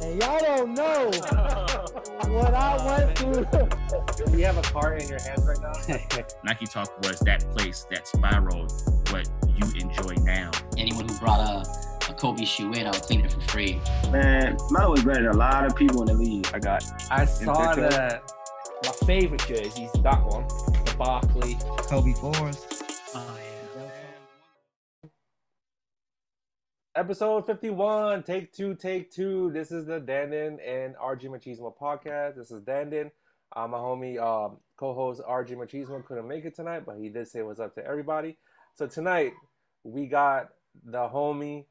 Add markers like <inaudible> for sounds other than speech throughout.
And y'all don't know <laughs> what I went through. Do you have a cart in your hands right now? <laughs> Nike Talk was that place that spiraled what you enjoy now. Anyone who brought a, a Kobe shoe in, I'll clean it for free. Man, Melo was better than a lot of people in the league. I got I saw picture? that. My favorite jerseys, that one, the Barkley. Kobe Fours. Episode 51, take two, take two. This is the Dandin and RG Machismo podcast. This is Dandin. Uh, my homie, um, co-host RG Machismo couldn't make it tonight, but he did say what's up to everybody. So tonight we got the homie,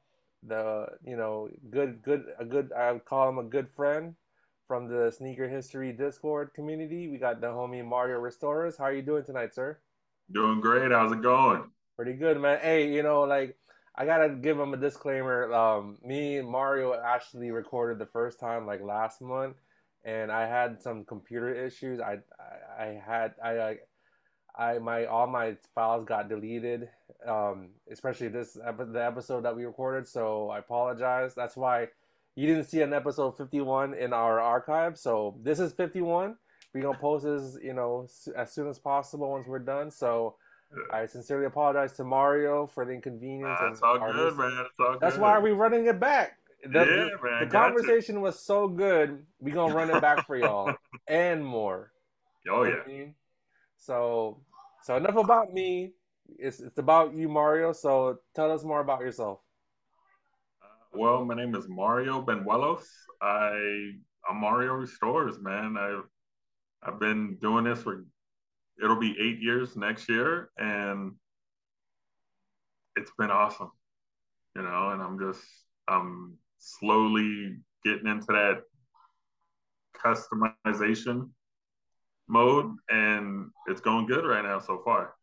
the you know good good a good I would call him a good friend from the sneaker history Discord community. We got the homie Marrio Restores. How are you doing tonight, sir? Doing great. How's it going? Pretty good, man. Hey, you know, like I gotta give them a disclaimer. Um, me and Mario actually recorded the first time like last month, and I had some computer issues. I I, I had I, I I my all my files got deleted, um, especially this the episode that we recorded. So I apologize. That's why you didn't see an episode fifty one in our archive. So this is fifty one. We gonna post this, you know, as soon as possible once we're done. So. I sincerely apologize to Mario for the inconvenience. That's of all good, listeners. man. It's all That's good. why we're running it back. The, Yeah, the- man, the conversation was so good. We gonna run it back for <laughs> y'all and more. Oh You know yeah. I mean? So, so enough about me. It's it's about you, Mario. So tell us more about yourself. Uh, well, my name is Mario Benuelos. I I'm Marrio Restores, man. I've I've been doing this for it'll be eight years next year, and it's been awesome. You know, and I'm just I'm slowly getting into that customization mode, and it's going good right now so far.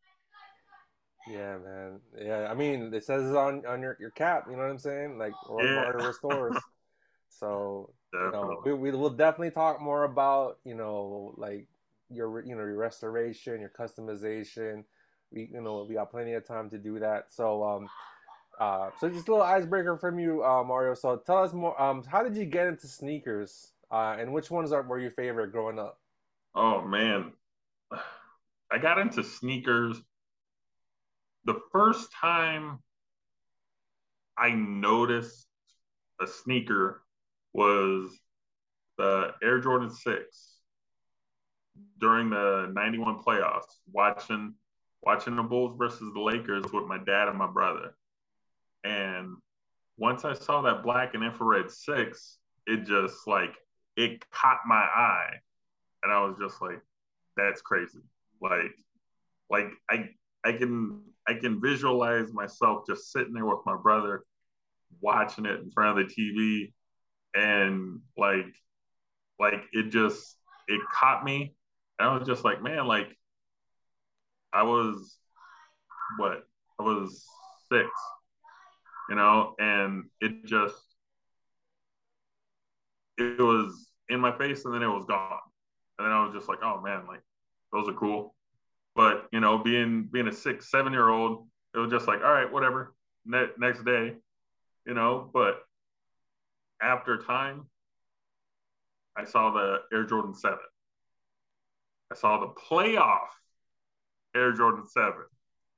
Yeah, man. Yeah, I mean, it says it on on your, your cap. You know what I'm saying? Like or Yeah. Marrio restores. <laughs> So you know, we, we will definitely talk more about you know like your you know your restoration, your customization. We you know we got plenty of time to do that. So um, uh, so just a little icebreaker from you, uh, Mario. So tell us more. Um, how did you get into sneakers? Uh, and which ones are were your favorite growing up? Oh man, I got into sneakers. The first time I noticed a sneaker was the Air Jordan 6 during the 91 playoffs, watching watching the Bulls versus the Lakers with my dad and my brother. And once I saw that black and infrared 6, it just like it caught my eye and I was just like, "That's crazy!" Like, like I I can I can visualize myself just sitting there with my brother, watching it in front of the TV, and like, like it just it caught me, and I was just like, "Man!" Like, I was what I was six, you know, and it just it was in my face, and then it was gone. And then I was just like, oh man, like those are cool. But you know, being being a six, seven year old, it was just like, all right, whatever. Ne- next day, you know. But after time, I saw the Air Jordan Seven. I saw the playoff Air Jordan Seven.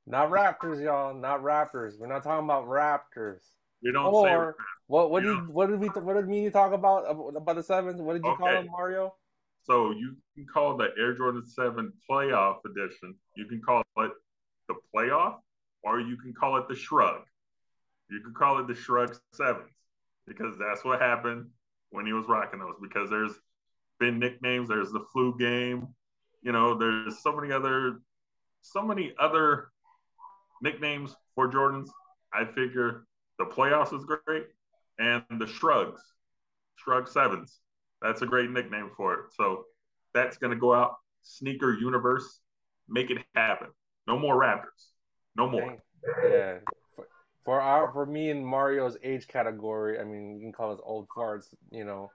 Not Raptors, y'all. Not Raptors. We're not talking about Raptors. We don't Or say what? What did Yeah. what did we what did me talk about about the sevens? What did you call Okay. them, Mario? So you can call the Air Jordan 7 playoff edition. You can call it the playoff, or you can call it the shrug. You can call it the shrug sevens because that's what happened when he was rocking those. Because there's been nicknames, there's the flu game, you know, there's so many other so many other nicknames for Jordans. I figure the playoffs is great and the shrugs, shrug sevens. That's a great nickname for it. So that's going to go out. Sneaker universe, make it happen. No more Raptors. No more. Yeah. For, our for me and Mario's age category, I mean, you can call us old farts. You know,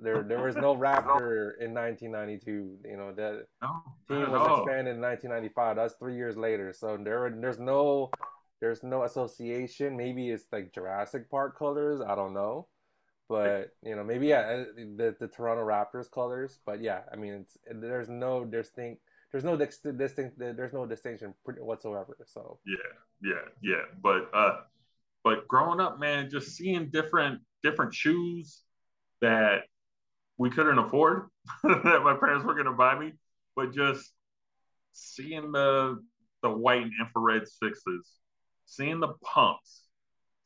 there there was no Raptor in 1992. You know, that <laughs> No, team was expanded in 1995. That's three years later. So there there's no there's no association. Maybe it's like Jurassic Park colors. I don't know. but you know maybe yeah uh, the the Toronto Raptors colors, but yeah, I mean it's there's no distinct there's no distinct there's no distinction whatsoever. So yeah, yeah, yeah, but uh, but growing up, man, just seeing different different shoes that we couldn't afford <laughs> that my parents were going to buy me, but just seeing the the white and infrared sixes, seeing the pumps,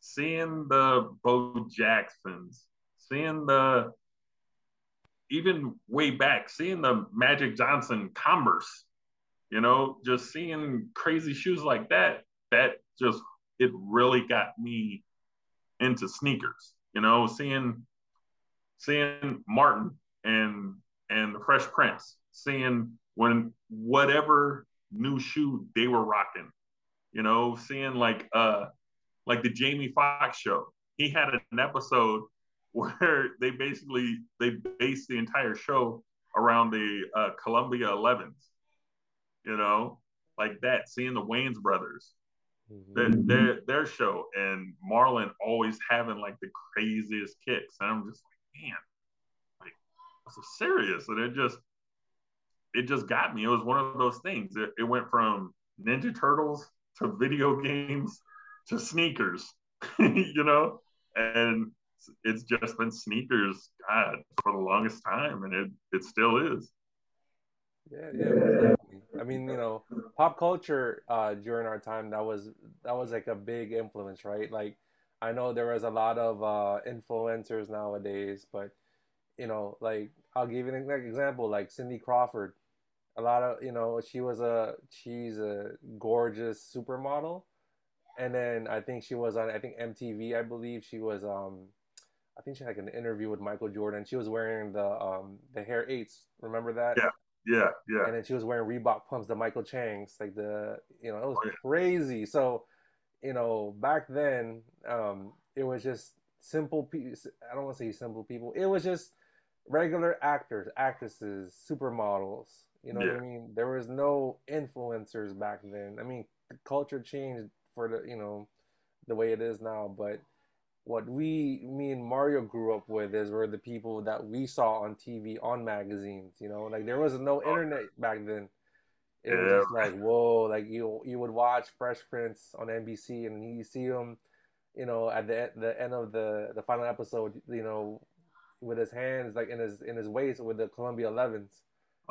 seeing the Bo Jacksons, seeing the even way back, seeing the Magic Johnson Converse, you know, just seeing crazy shoes like that, that just it really got me into sneakers. You know, seeing seeing Martin and and the Fresh Prince, seeing when whatever new shoe they were rocking, you know, seeing like uh like the Jamie Foxx show. He had an episode <laughs> where they basically they based the entire show around the uh, Columbia 11s, you know, like that. Seeing the Wayans brothers, mm-hmm. their, their their show, and Marlon always having like the craziest kicks, and I'm just man, like this is serious, and it just it just got me. It was one of those things. It, it went from Ninja Turtles to video <laughs> games to sneakers, <laughs> you know, and it's just been sneakers, God, for the longest time, and it it still is. Yeah, yeah. I mean, you know, pop culture uh, during our time that was that was like a big influence, right? Like, I know there was a lot of uh, influencers nowadays, but you know, like I'll give you an example, like Cindy Crawford. A lot of you know, she was a she's a gorgeous supermodel, and then I think she was on I think MTV, I believe she was um I think she had like an interview with Michael Jordan. She was wearing the um the Air eights. Remember that? Yeah, yeah, yeah. And then she was wearing Reebok pumps, the Michael Changs, like the you know it was oh, yeah. crazy. So you know back then um it was just simple people. I don't want to say simple people. It was just regular actors, actresses, supermodels. You know yeah. what I mean? There was no influencers back then. I mean, the culture changed for the you know the way it is now. But what we, me and Mario grew up with is were the people that we saw on TV, on magazines. You know, like there was no internet back then. It was just like whoa, like you you would watch Fresh Prince on NBC and you see him, you know, at the the end of the the final episode, you know, with his hands like in his in his waist with the Columbia 11s.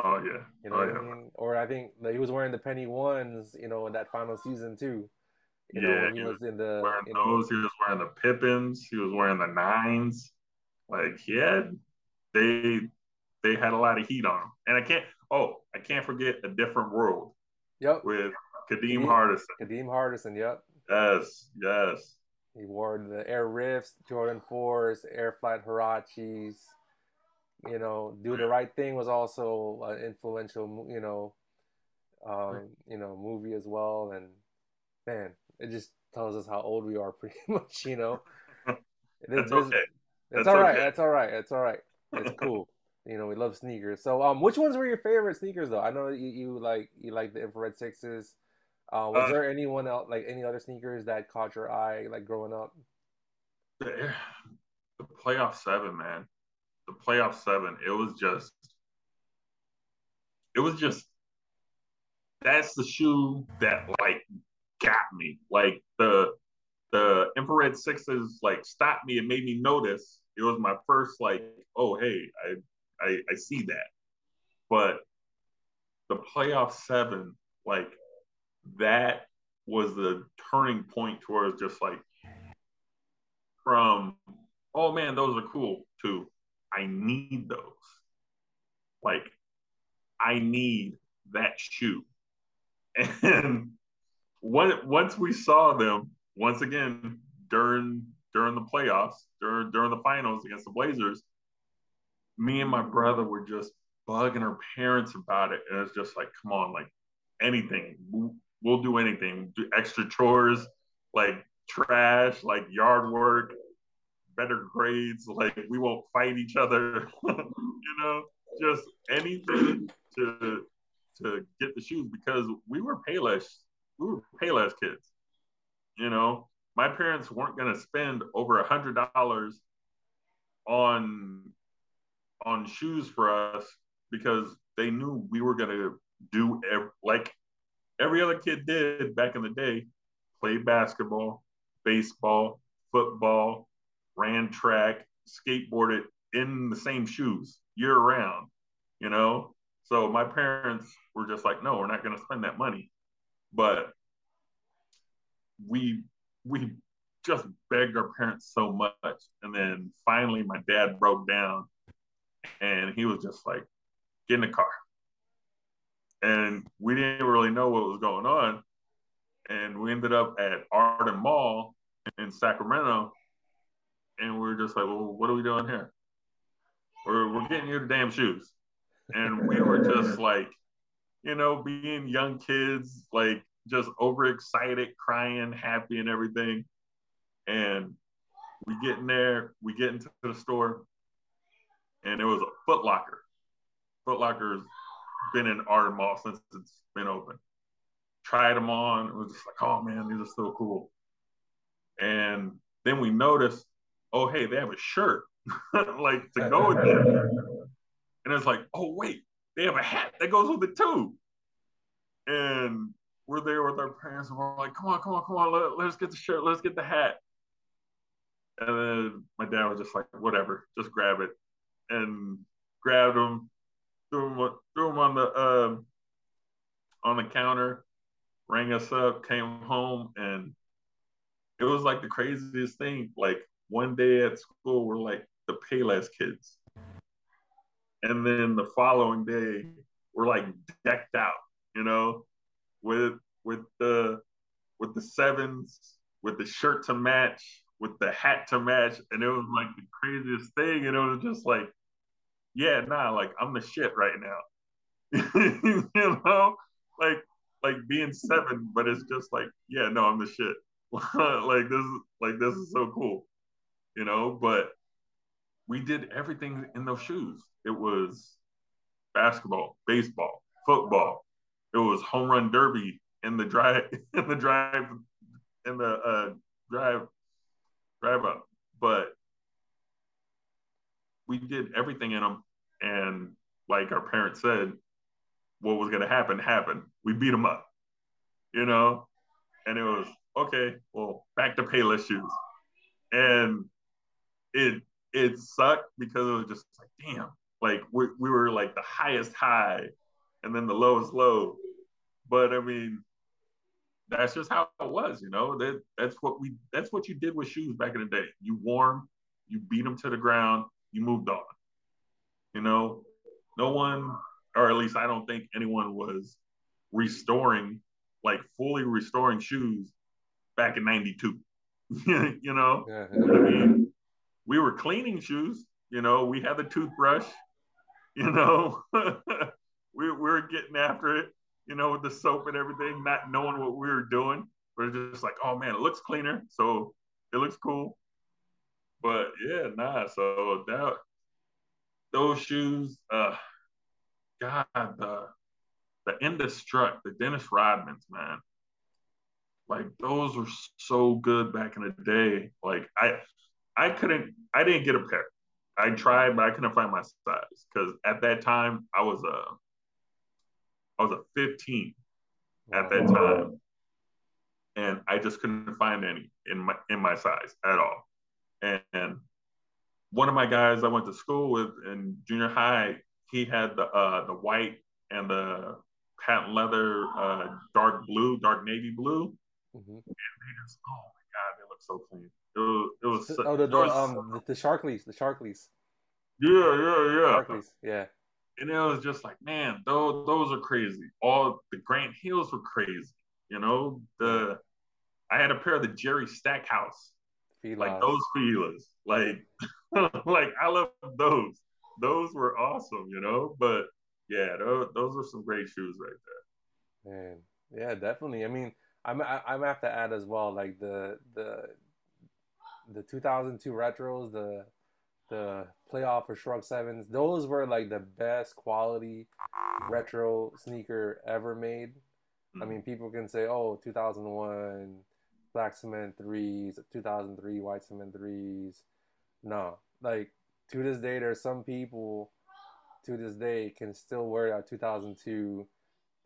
Oh yeah. You oh, know oh, what yeah. I mean? Or I think like, he was wearing the penny ones, you know, in that final season too. You know, yeah, when he, he was, was in the wearing in those. The, he was wearing the Pippens. He was wearing the nines. Like he had, they they had a lot of heat on him. And I can't. Oh, I can't forget a different world. Yep. With Kadeem, Kadeem Hardison. Kadeem Hardison. Yep. Yes. Yes. He wore the Air Rifts, Jordan Fours, Air Flight Huaraches. You know, Do the Right Thing was also an influential, you know, um, you know, movie as well. And man, it just tells us how old we are, <laughs> pretty much. You know, <laughs> that's okay. That's, all right. That's all right. That's all right. It's cool. You know, we love sneakers. So, um, which ones were your favorite sneakers though? I know you, you like you like the infrared sixes. Uh, was uh, there anyone else like any other sneakers that caught your eye like growing up? The, the playoff seven, man. The playoff seven. It was just. It was just. That's the shoe that like got me. Like the the infrared sixes like stopped me and made me notice. It was my first like, oh hey, I I, I see that. But the playoff seven, like that was the turning point towards just like from oh man, those are cool to I need those. Like I need that shoe. <laughs> And once we saw them once again during during the playoffs, during during the finals against the Blazers, me and my brother were just bugging our parents about it, and it's just like, come on, like anything, we'll do anything, do extra chores, like trash, like yard work, better grades, like we won't fight each other, <laughs> you know, just anything to to get the shoes because we were Payless we were Payless kids. You know, my parents weren't to spend over a hundred dollars on on shoes for us because they knew we were gonna do ev- like every other kid did back in the day, play basketball, baseball, football, ran track, skateboarded in the same shoes year round, you know? So my parents were just like, no, we're not gonna spend that money. But we we just begged our parents so much. And then finally my dad broke down and he was just like, get in the car. And we didn't really know what was going on. And we ended up at Arden Mall in Sacramento. And we were just like, well, what are we doing here? We're, we're getting you the damn shoes. And we were just like, you know, being young kids, like just overexcited, crying, happy, and everything. And we get in there, we get into the store, and it was a Foot Locker. Foot Locker's been in Arden Mall since it's been open. Tried them on. It was just like, oh man, these are so cool. And then we noticed, oh hey, they have a shirt <laughs> like to go with it. <laughs> And it's like, oh wait, they have a hat that goes with it too. And we're there with our parents, and we're like, come on, come on, come on, let, let's get the shirt, let's get the hat. And then my dad was just like, whatever, just grab it. And grabbed them, threw them, threw them on the uh, on the counter, rang us up, came home, and it was like the craziest thing. Like one day at school, we're like the Payless kids, and then the following day, we're like decked out, you know, with with the with the sevens, with the shirt to match, with the hat to match, and it was like the craziest thing, and it was just like yeah, nah, like I'm the shit right now. <laughs> you know, like like being seven, but it's just like, yeah, no, I'm the shit. <laughs> like this is like this is so cool. You know, but we did everything in those shoes. It was basketball, baseball, football. It was home run derby in the drive <laughs> in the drive in the uh drive drive up. But we did everything in them. And like our parents said, what was going to happen happened. We beat them up, you know? And it was, okay, well, back to Payless shoes. And it, it sucked because it was just like, damn, like we, we were like the highest high and then the lowest low. But I mean, that's just how it was, you know. That that's what we that's what you did with shoes back in the day. You wore them, you beat them to the ground, you moved on. You know, no one, or at least I don't think anyone was restoring, like fully restoring shoes back in 92. <laughs> you know, Yeah, I mean, we were cleaning shoes, you know, we had the toothbrush, you know, <laughs> we, we were getting after it, you know, with the soap and everything, not knowing what we were doing. But it's just like, oh man, it looks cleaner. So it looks cool. But yeah, nah. So that those shoes, uh, God, the the Indestruct, the Dennis Rodmans, man, like those were so good back in the day. Like I, I couldn't, I didn't get a pair. I tried, but I couldn't find my size because at that time I was a, I was a 15 at that time, and I just couldn't find any in my in my size at all. And, and one of my guys I went to school with in junior high, he had the uh, the white and the patent leather uh, dark blue, dark navy blue. Mhm. And they just, oh my god, they look so clean. It was, it was, so- Oh, the, the was- um the, the Sharkleys, the Sharkleys, yeah, yeah, yeah. Sharkleys, yeah. And it was just like, man, those those are crazy. All the Grant Hills were crazy. You know, the I had a pair of the Jerry Stackhouse, like those feelers. Like, <laughs> like I love those. Those were awesome, you know. But yeah, those, those are some great shoes right there. Man, yeah, definitely. I mean, I'm I, I'm have to add as well, like the the the 2002 retros, the the playoff for Shrug Sevens. Those were like the best quality retro sneaker ever made. I mm-hmm. mean, people can say, "Oh, 2001 black cement threes, 2003 white cement threes. No, like to this day, there's some people to this day can still wear that 2002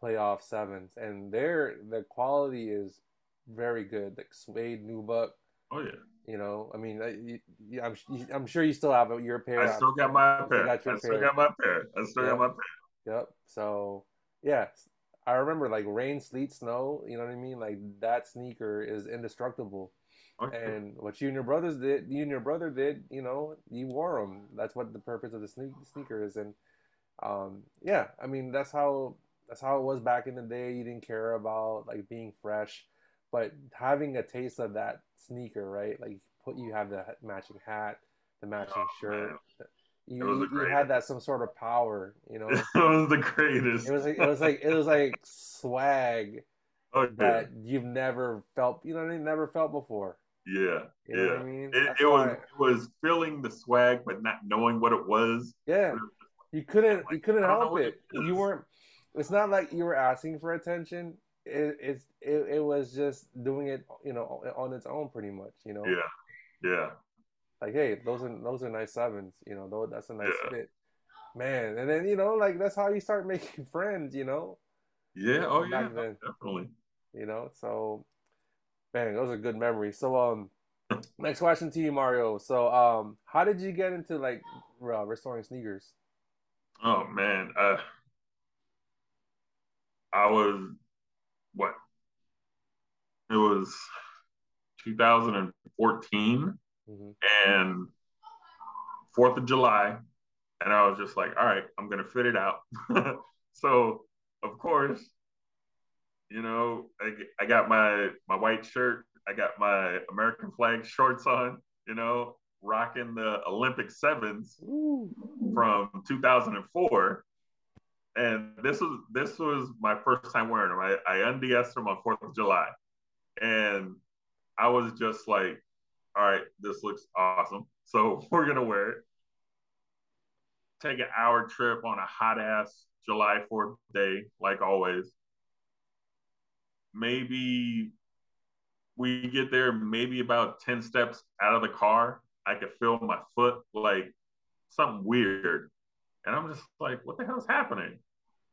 playoff sevens, and their the quality is very good. Like suede nubuck, Oh yeah. you know. I mean, I- you, I'm I'm sure you still have your pair. I still got my pair. got I still pair. got my pair. I still got my pair. Yep. So yeah, I remember like rain, sleet, snow. You know what I mean? Like that sneaker is indestructible. Okay. And what you and your brothers did, you and your brother did, you know, you wore them. That's what the purpose of the sne- sneaker is. And um, yeah, I mean that's how that's how it was back in the day. You didn't care about like being fresh, but having a taste of that sneaker, right? Like put you have the matching hat, the matching Oh, shirt. man. You, It was you, had that some sort of power, you <laughs> know. it was the greatest. It was like it was like it was like swag <laughs> oh, yeah. that you've never felt, you know what I mean? Never felt before. yeah. You know Yeah. what I mean? It, it was why- it was feeling the swag, but not knowing what it was. yeah. You couldn't you couldn't I help it. it You weren't. It's not like you were asking for attention. It, it's it, it was just doing it, you know, on its own, pretty much. You know, Yeah. Yeah. Like hey, those are those are nice sevens. You know, though that's a nice Yeah. fit, man. And then you know, like that's how you start <laughs> making friends. You know, Yeah. Oh yeah. Then. Definitely. you know. So, man, those are good memories. So, um, <laughs> next question to you, Mario. So, um, how did you get into like uh, restoring sneakers? Oh man. Uh I was what? It was 2014 hmm and Fourth of July, and I was just like, all right, I'm gonna fit it out. <laughs> so of course, you know, I, I got my my white shirt, I got my American flag shorts on, you know, rocking the Olympic sevens from 2004. And this was this was my first time wearing them. I, I unds them on Fourth of July, and I was just like, all right, this looks awesome. So <laughs> we're gonna wear it. Take an hour trip on a hot ass July 4th day, like always. Maybe we get there, maybe about 10 steps out of the car. I could feel my foot like something weird. And I'm just like, what the hell's happening?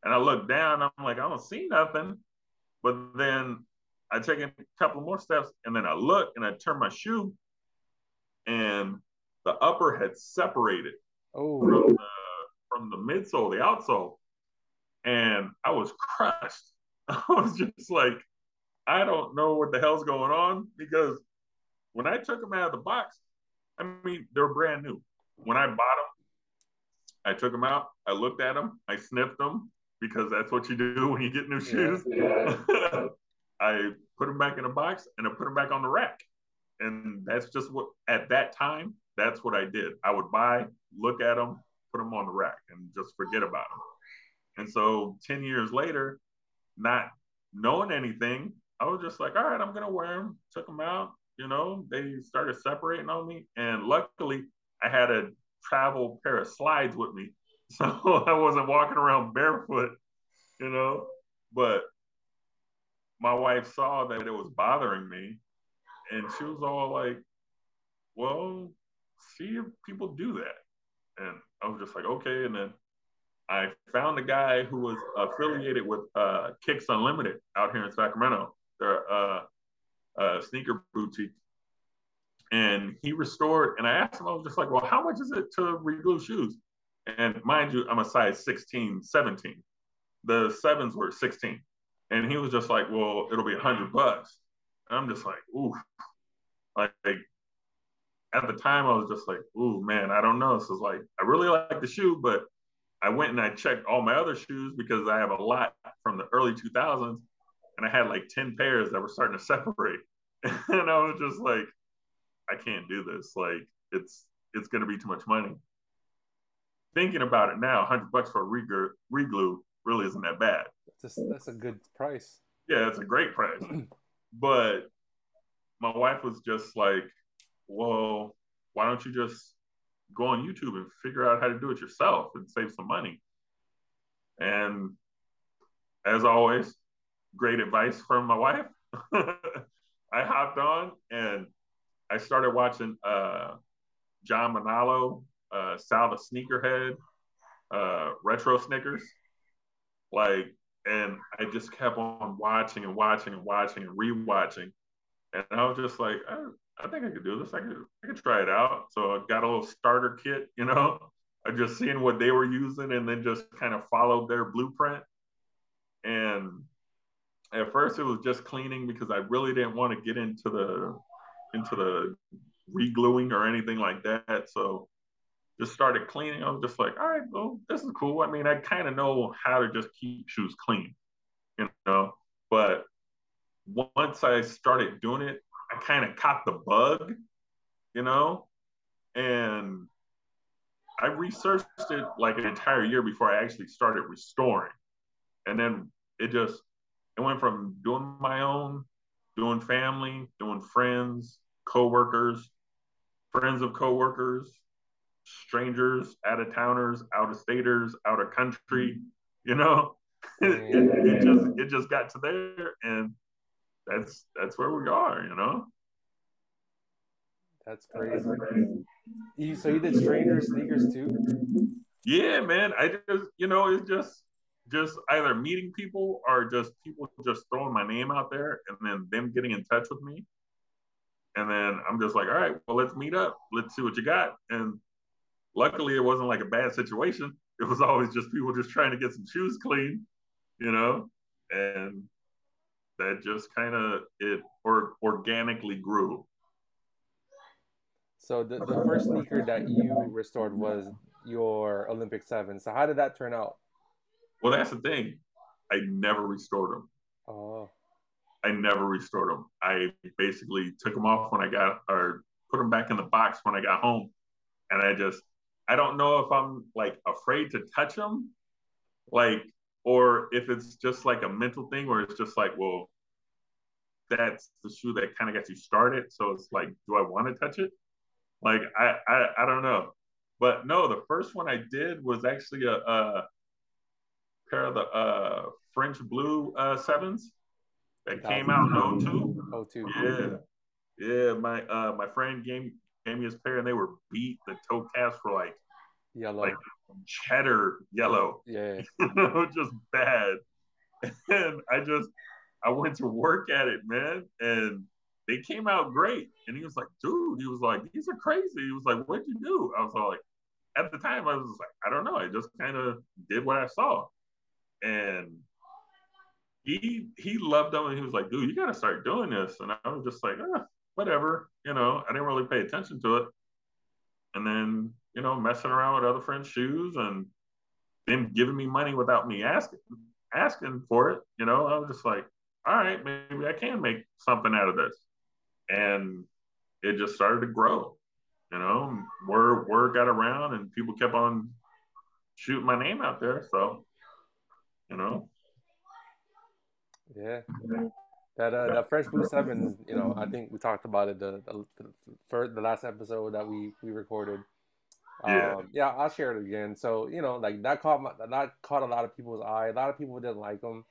And I look down, I'm like, I don't see nothing. But then I take a couple more steps and then I look and I turn my shoe and the upper had separated Oh, from the from the midsole, the outsole, and I was crushed. <laughs> I was just like, I don't know what the hell's going on because when I took them out of the box, I mean they're brand new. When I bought them, I took them out, I looked at them, I sniffed them because that's what you do when you get new shoes. <laughs> I put them back in a box and I put them back on the rack. And that's just what, at that time, that's what I did. I would buy, look at them, put them on the rack and just forget about them. And so 10 years later, not knowing anything, I was just like, all right, I'm to wear them. Took them out. You know, they started separating on me. And luckily, I had a travel pair of slides with me. <laughs> So I wasn't walking around barefoot, you know. But my wife saw that it was bothering me. And she was all like, well, see if people do that. And I was just like, okay. And then I found a guy who was affiliated with uh, Kicks Unlimited out here in Sacramento. They're uh, a sneaker boutique. And he restored, and I asked him, I was just like, well, how much is it to reglue shoes? And mind you, I'm a size 16, 17. The sevens were 16. And he was just like, well, it'll be hundred bucks. And I'm just like, ooh. Like, at the time, I was just like, ooh, man, I don't know. So it's like, I really like the shoe, but I went and I checked all my other shoes because I have a lot from the early 2000s. And I had like 10 pairs that were starting to separate. <laughs> and I was just like, I can't do this. Like, it's it's going to be too much money. Thinking about it now, 100 bucks for a reglue, reglue really isn't that bad. that's a, that's a good price. Yeah, it's a great price. <clears throat> but my wife was just like, well, why don't you just go on YouTube and figure out how to do it yourself and save some money? And as always, great advice from my wife. <laughs> I hopped on and I started watching uh, John Manalo uh, Sal the Sneakerhead, uh, retro Snickers, like, and I just kept on watching and watching and watching and rewatching, and I was just like, I, I think I could do this. I could, I could try it out. So I got a little starter kit, you know. <laughs> I just seeing what they were using, and then just kind of followed their blueprint. And at first, it was just cleaning because I really didn't want to get into the into the regluing or anything like that. So just started cleaning. I was just like, all right, well, this is cool. I mean, I kind of know how to just keep shoes clean, you know. But once I started doing it, I kind of caught the bug, you know, and I researched it like an entire year before I actually started restoring. And then it just it went from doing my own, doing family, doing friends, coworkers, friends of coworkers, strangers, out of towners, out of staters, out of country, mm-hmm. you know. <laughs> it, it, it just it just got to there and that's that's where we are, you know. That's crazy. You so you did strangers sneakers too? Yeah, man. I just you know it's just just either meeting people or just people just throwing my name out there and then them getting in touch with me. And then I'm just like, all right, well, let's meet up. Let's see what you got. And luckily, it wasn't like a bad situation. It was always just people just trying to get some shoes clean, you know? And that just kind of it or organically grew. So the, the first sneaker that you restored was your Olympic seven. So how did that turn out? Well, that's the thing. I never restored them. Oh. I never restored them. I basically took them off when I got, or put them back in the box when I got home, and I just, I don't know if I'm like afraid to touch them, like, or if it's just like a mental thing, where it's just like, well, that's the shoe that kind of gets you started. So it's like, do I want to touch it? Like, I, I, I don't know. But no, the first one I did was actually a, a pair of the uh, French blue uh, sevens that came out in 02. 02. Yeah. Yeah. My uh, my friend gave, gave me his pair and they were beat. The toe caps were like Yellow. like cheddar yellow. yeah. <laughs> just bad. And I just I went to work at it, man, and they came out great. And he was like, dude, he was like, these are crazy. He was like, what'd you do? I was like, at the time, I was like, I don't know. I just kind of did what I saw. And he he loved them and he was like, dude, you gotta start doing this. And I was just like, ah, whatever, you know, I didn't really pay attention to it. And then, you know, messing around with other friends' shoes and them giving me money without me asking asking for it, you know, I was just like, all right, maybe I can make something out of this. And it just started to grow. You know, word word got around and people kept on shooting my name out there. So, you know. Yeah. That uh, that French Blue Sevens, you know, I think we talked about it the the, the, first, the last episode that we we recorded. Yeah. Um, yeah, I'll share it again. So you know, like that caught my, that caught a lot of people's eye. A lot of people didn't like them.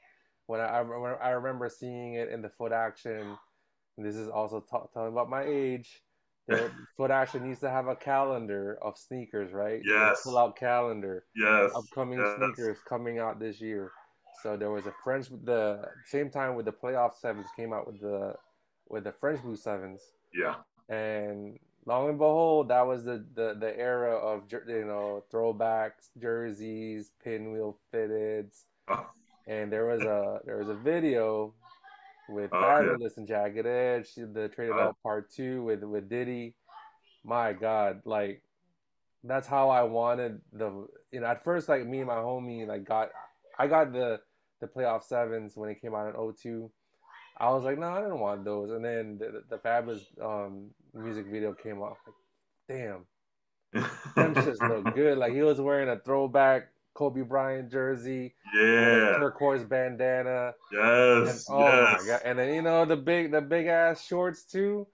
When I I, when I remember seeing it in the foot action. This is also t- telling about my age. The <laughs> foot action needs to have a calendar of sneakers, right? Yes. Pull out calendar. Yes. Upcoming yes. sneakers coming out this year. So there was a French the same time with the playoff sevens came out with the with the French blue sevens. Yeah. And long and behold, that was the the, the era of you know throwbacks, jerseys, pinwheel fitteds, oh. <laughs> and there was a there was a video with Oh, Fabolous and Jagged Edge, the Traded Oh. Out Part Two with with Diddy. My God, like that's how I wanted the you know at first like me and my homie like got I got the the playoff sevens when it came out in 02. I was like, no, I didn't want those. And then the, the Fabolous um, music video came out. Like, damn, <laughs> them shits look good. Like he was wearing a throwback Kobe Bryant jersey, yeah. turquoise bandana. Yes. And, oh yes. my god! And then you know the big the big ass shorts too,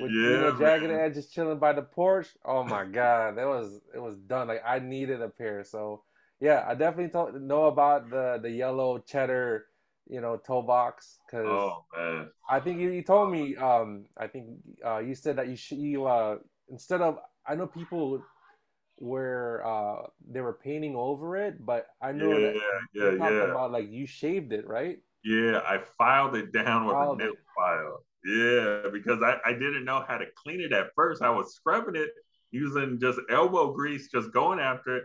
with yeah. you know jagged man. edge just chilling by the porch. Oh my god, that was it was done. Like I needed a pair. So yeah, I definitely know about the the yellow cheddar, you know, toe box because Oh man. I think you, you told me. Um, I think uh, you said that you should you uh instead of I know people where uh, they were painting over it, but I know yeah, that yeah, you're talking yeah. about like you shaved it, right? Yeah, I filed it down with a nail file. Yeah, because I, I didn't know how to clean it at first. I was scrubbing it using just elbow grease, just going after it.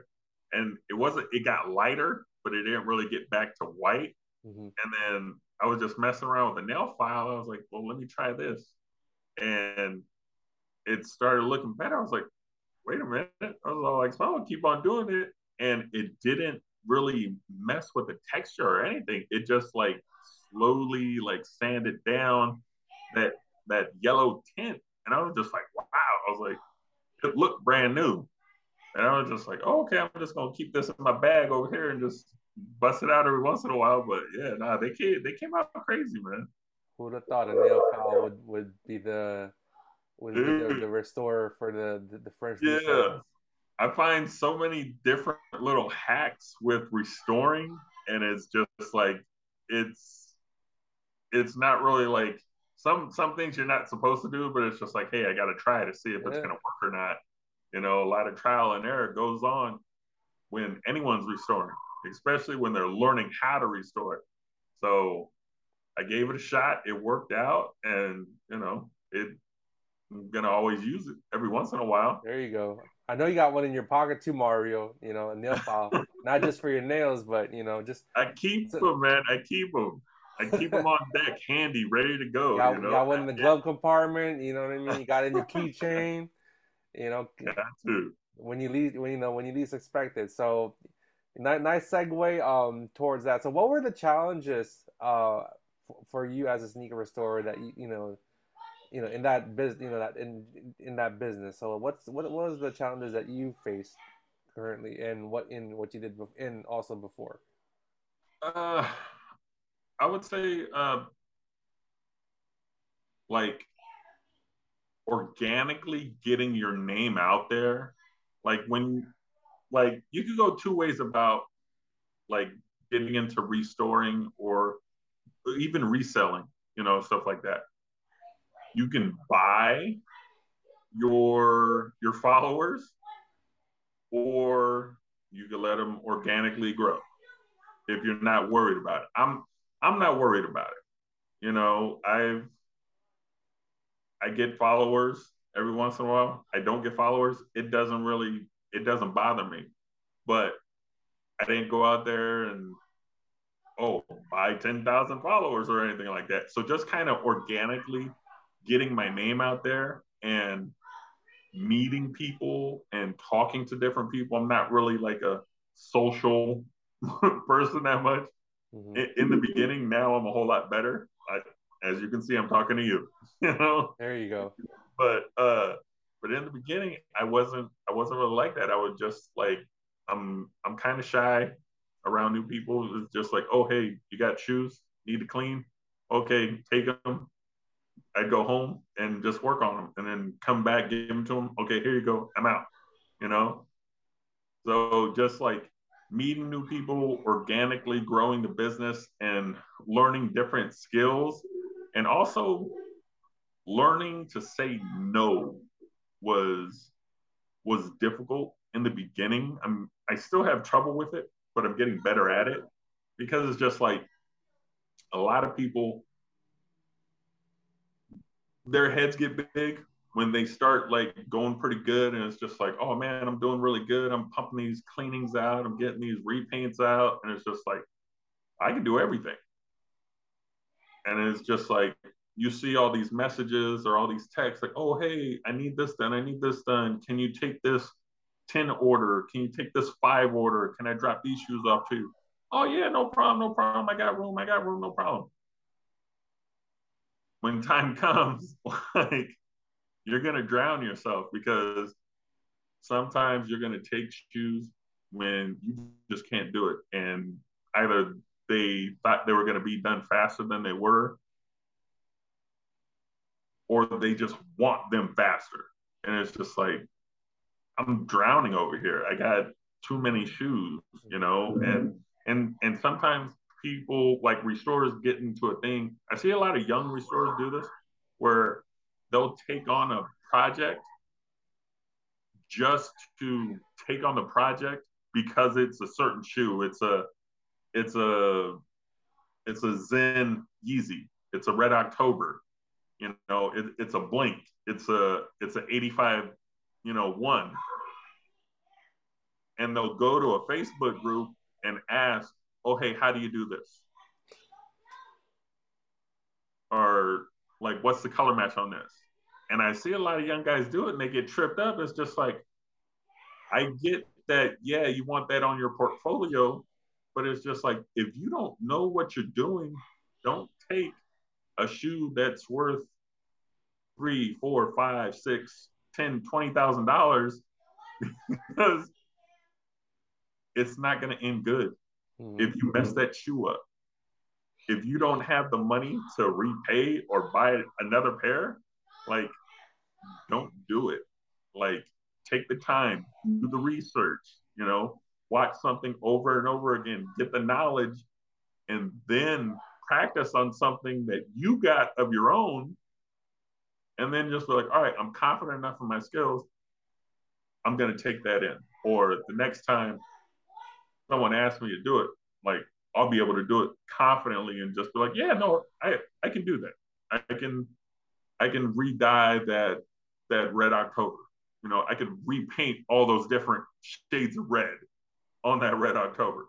And it wasn't, it got lighter, but it didn't really get back to white. Hmm And then I was just messing around with the nail file. I was like, well, let me try this. And it started looking better. I was like, wait a minute. I was like, so I'll keep on doing it. And it didn't really mess with the texture or anything. It just like slowly like sanded down that that yellow tint. And I was just like, wow. I was like, it looked brand new. And I was just like, oh, okay, I'm just gonna keep this in my bag over here and just bust it out every once in a while. But yeah, nah, they came they came out crazy, man. Who would have thought a nail file would, would be the would be the, the restorer for the the, the French Yeah. descent? I find so many different little hacks with restoring, and it's just like it's it's not really like some some things you're not supposed to do, but it's just like, hey, I got to try to see if it's gonna work or not. You know, a lot of trial and error goes on when anyone's restoring, especially when they're learning how to restore it. So I gave it a shot. It worked out, and you know, it. I'm gonna always use it every once in a while. There you go. I know you got one in your pocket too, Mario. You know, a nail file, <laughs> not just for your nails, but you know, just I keep So- them, man. I keep them. I keep them on deck, handy, ready to go. <laughs> got, you know, got one in the Yeah, glove compartment. You know what I mean? You got in your <laughs> keychain. You know, when you least when you know when you least expect it. So nice, segue um towards that. So what were the challenges uh for you as a sneaker restorer that you you know you know in that business you know that in in that business. So what's what was the challenges that you faced currently and what in what you did bef- in also before? Uh, I would say, uh, like, organically getting your name out there. Like when, like, you could go two ways about, like, getting into restoring or even reselling. You know, stuff like that. You can buy your your followers, or you can let them organically grow if you're not worried about it. I'm I'm not worried about it. You know, I've I get followers every once in a while. I don't get followers. It doesn't really it doesn't bother me. But I didn't go out there and oh buy 10,000 followers or anything like that. So just kind of organically getting my name out there and meeting people and talking to different people. I'm not really like a social <laughs> person that much Mhm. in, in the beginning. Now I'm a whole lot better. I, as you can see, I'm talking to you. <laughs> You know, There you go. but uh, but in the beginning, I wasn't. I wasn't really like that. I was just like, I'm. I'm kind of shy around new people. It's just like, oh hey, you got shoes? Need to clean? Okay, take them. I'd go home and just work on them, and then come back, give them to them. Okay, here you go. I'm out. You know. So just like meeting new people, organically growing the business, and learning different skills, and also learning to say no was was difficult in the beginning. I'm I still have trouble with it, but I'm getting better at it because it's just like a lot of people their heads get big when they start like going pretty good and it's just like oh man i'm doing really good. I'm pumping these cleanings out. I'm getting these repaints out. And it's just like i can do everything. And it's just like you see all these messages or all these texts like oh hey i need this done i need this done. Can you take this 10 order? Can you take this 5 order? Can i drop these shoes off too? Oh yeah no problem no problem. I got room i got room no problem. When time <laughs> comes like you're going to drown yourself because sometimes you're going to take shoes when you just can't do it. And either they thought they were going to be done faster than they were or they just want them faster and it's just like i'm drowning over here i got too many shoes you know mm-hmm. and and and sometimes people like restorers get into a thing i see a lot of young restorers do this where they'll take on a project just to take on the project because it's a certain shoe. It's a it's a it's a Zen Yeezy. It's a Red October. You know, it, it's a Blink. It's a it's a 85, you know, one. And they'll go to a Facebook group and ask, "Oh, hey, how do you do this?" Or like, "What's the color match on this?" And I see a lot of young guys do it, and they get tripped up. It's just like, I get that, yeah, you want that on your portfolio, but it's just like if you don't know what you're doing, don't take a shoe that's worth three, four, five, six, ten, twenty thousand dollars <laughs> because it's not going to end good Mhm. if you mess that shoe up. If you don't have the money to repay or buy another pair, like don't do it. Like take the time, do the research, you know, watch something over and over again, get the knowledge, and then practice on something that you got of your own. And then just be like, all right, I'm confident enough in my skills. I'm going to take that in. Or the next time someone asks me to do it, like I'll be able to do it confidently and just be like, yeah, no, I, I can do that. I can I can re-dye that that red October. You know, I can repaint all those different shades of red on that red October.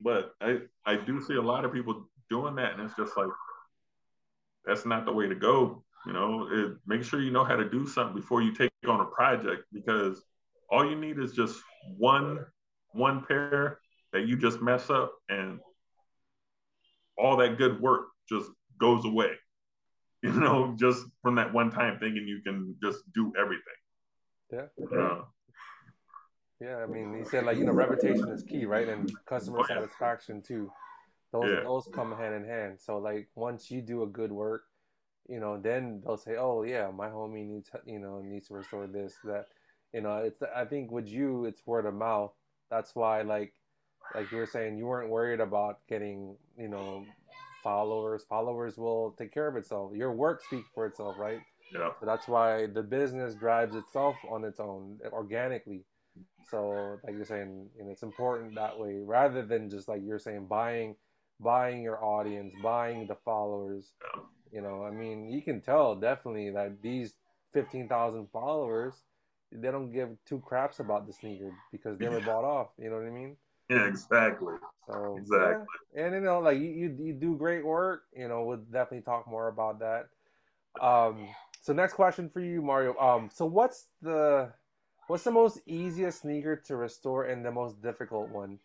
But I I do see a lot of people doing that, and it's just like that's not the way to go. You know, it, make sure you know how to do something before you take on a project because all you need is just one one pair that you just mess up and all that good work just goes away <laughs> you know just from that one time thing and you can just do everything Yeah. uh, Yeah, I mean, he said like you know reputation is key, right? And customer Oh, yeah. satisfaction too. Those Yeah. those come hand in hand. So like once you do a good work, you know, then they'll say, oh yeah, my homie needs you know needs to restore this that. You know, it's I think with you, it's word of mouth. That's why like like you were saying, you weren't worried about getting you know followers. Followers will take care of itself. Your work speaks for itself, right? yeah So that's why the business drives itself on its own organically. So like you're saying, know, it's important that way rather than just like you're saying buying buying your audience, buying the followers. You know, I mean, you can tell definitely that these 15,000 followers, they don't give two craps about the sneaker because they were bought off, you know what I mean? yeah exactly So Exactly. yeah. and you know, like you, you you do great work. You know, we'll definitely talk more about that. Um, so next question for you, Mario. Um, so what's the what's the most easiest sneaker to restore and the most difficult one?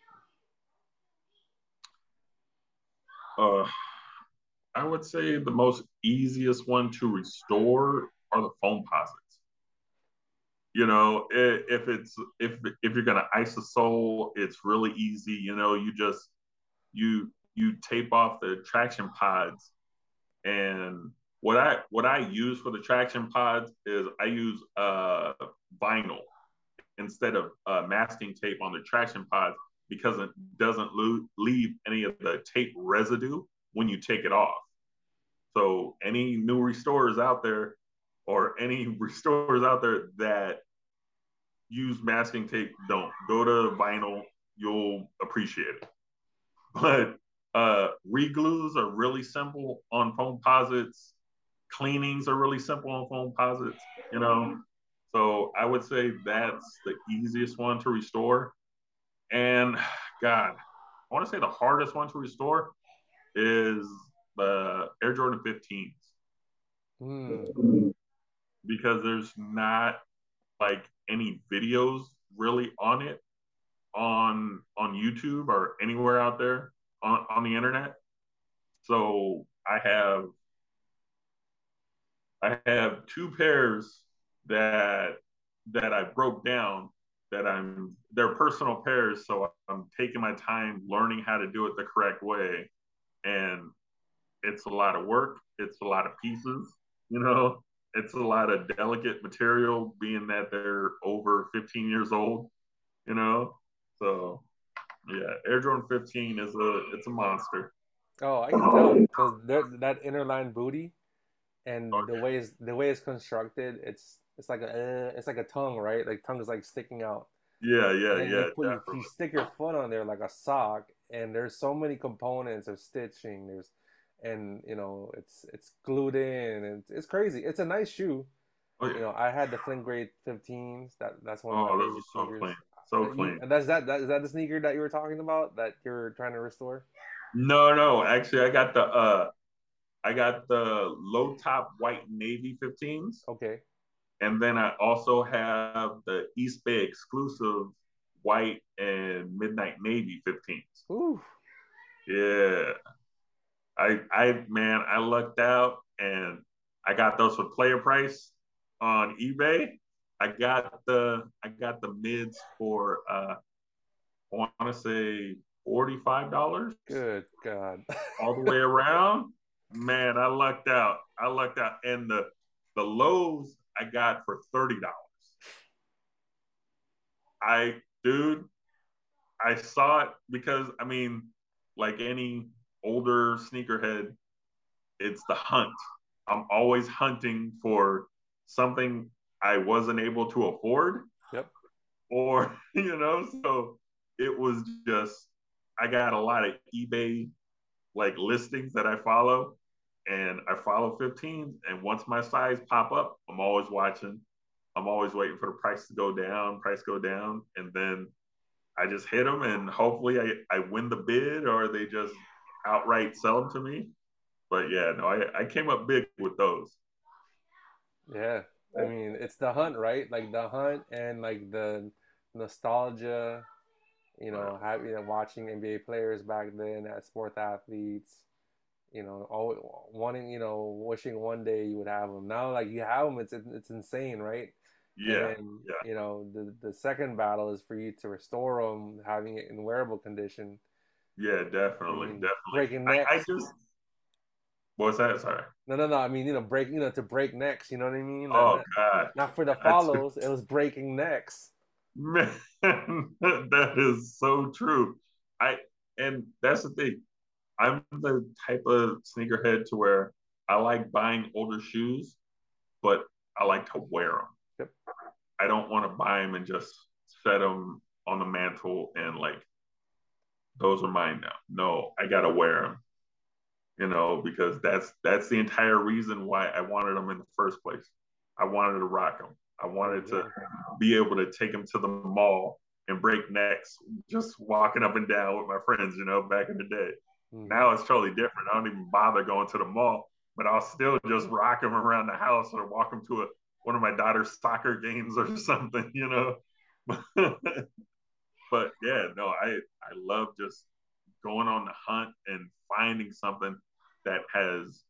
uh, i would say the most easiest one to restore are the foamposites. You know if it's if if you're gonna ice a sole it's really easy you know you just you you tape off the traction pods. And what i what i use for the traction pods is i use uh vinyl instead of uh, masking tape on the traction pods because it doesn't lo- leave any of the tape residue when you take it off. So any new restorers out there or any <laughs> restorers out there that use masking tape don't. Go to vinyl you'll appreciate it. <laughs> But uh reglues are really simple on foamposites. Cleanings are really simple on foamposites you know so i would say that's the easiest one to restore and <sighs> god i want to say the hardest one to restore is the air jordan 15s Hmm. because there's not like any videos really on it on on YouTube or anywhere out there on, on the internet. So I have I have two pairs that that I broke down that I'm they're personal pairs, so I'm taking my time learning how to do it the correct way. And it's a lot of work, it's a lot of pieces, you know, it's a lot of delicate material being that they're over 15 years old, you know. So yeah, Air Jordan 15 is a it's a monster. Oh, I can tell because that inner line booty and Oh, the way it's, the way it's constructed, it's it's like a uh, it's like a tongue, right? Like tongue is like sticking out. Yeah, yeah, yeah. you, put, you, you stick your foot on there like a sock, and there's so many components of stitching. There's, and you know, it's it's glued in, and it's, it's crazy. It's a nice shoe. Oh, You know, I had the Flint Grey 15s. That that's one of Oh, my those are so sneakers. clean. So You- clean. and that's that, that. Is that the sneaker that you were talking about that you're trying to restore? No, no. Actually, I got the uh, I got the low top white navy 15s, Okay. And then I also have the Eastbay exclusive white and midnight navy 15s. Ooh. Yeah. I I man, I lucked out and I got those for player price on eBay. I got the I got the mids for uh I want to say forty-five dollars Good God. <laughs> all the way around. Man, I lucked out. I lucked out. And the the lows I got for thirty dollars. I dude, I saw it because I mean, like any older sneakerhead, it's the hunt. I'm always hunting for something I wasn't able to afford. Yep. Or, <laughs> you know, so it was just I got a lot of eBay like listings that I follow and I follow 15 and once my size pop up, I'm always watching. I'm always waiting for the price to go down, price go down, and then I just hit them and hopefully I, I win the bid or they just outright sell them to me. But yeah, no, I, I came up big with those. Yeah. I mean, it's the hunt, right? Like the hunt and like the nostalgia, you know, having watching NBA players back then as sports athletes, you know, always wanting, you know, wishing one day you would have them. Now, like you have them, it's it's insane, right? Yeah. And, yeah. You know, the the second battle is for you to restore them, having it in wearable condition. Yeah, definitely. Definitely. breaking I, I necks. just what's that? Sorry. No, no, no. I mean, you know, break, you know, to break necks. You know what I mean? Oh Not- God. not for the That's- <laughs> follows. It was breaking necks. Man, <laughs> that is so true. I and that's the thing. I'm the type of sneakerhead to where I like buying older shoes, but I like to wear them. Yep. I don't want to buy them and just set them on the mantle and like those are mine now. No, I gotta wear them. You know, because that's that's the entire reason why I wanted them in the first place. I wanted to rock them. I wanted to be able to take them to the mall and break necks just walking up and down with my friends, you know, back in the day. Mhm. Now it's totally different. I don't even bother going to the mall, but I'll still just rock them around the house or walk them to a, one of my daughter's <laughs> soccer games or something, you know. <laughs> but yeah, no, I I love just going on the hunt and finding something that has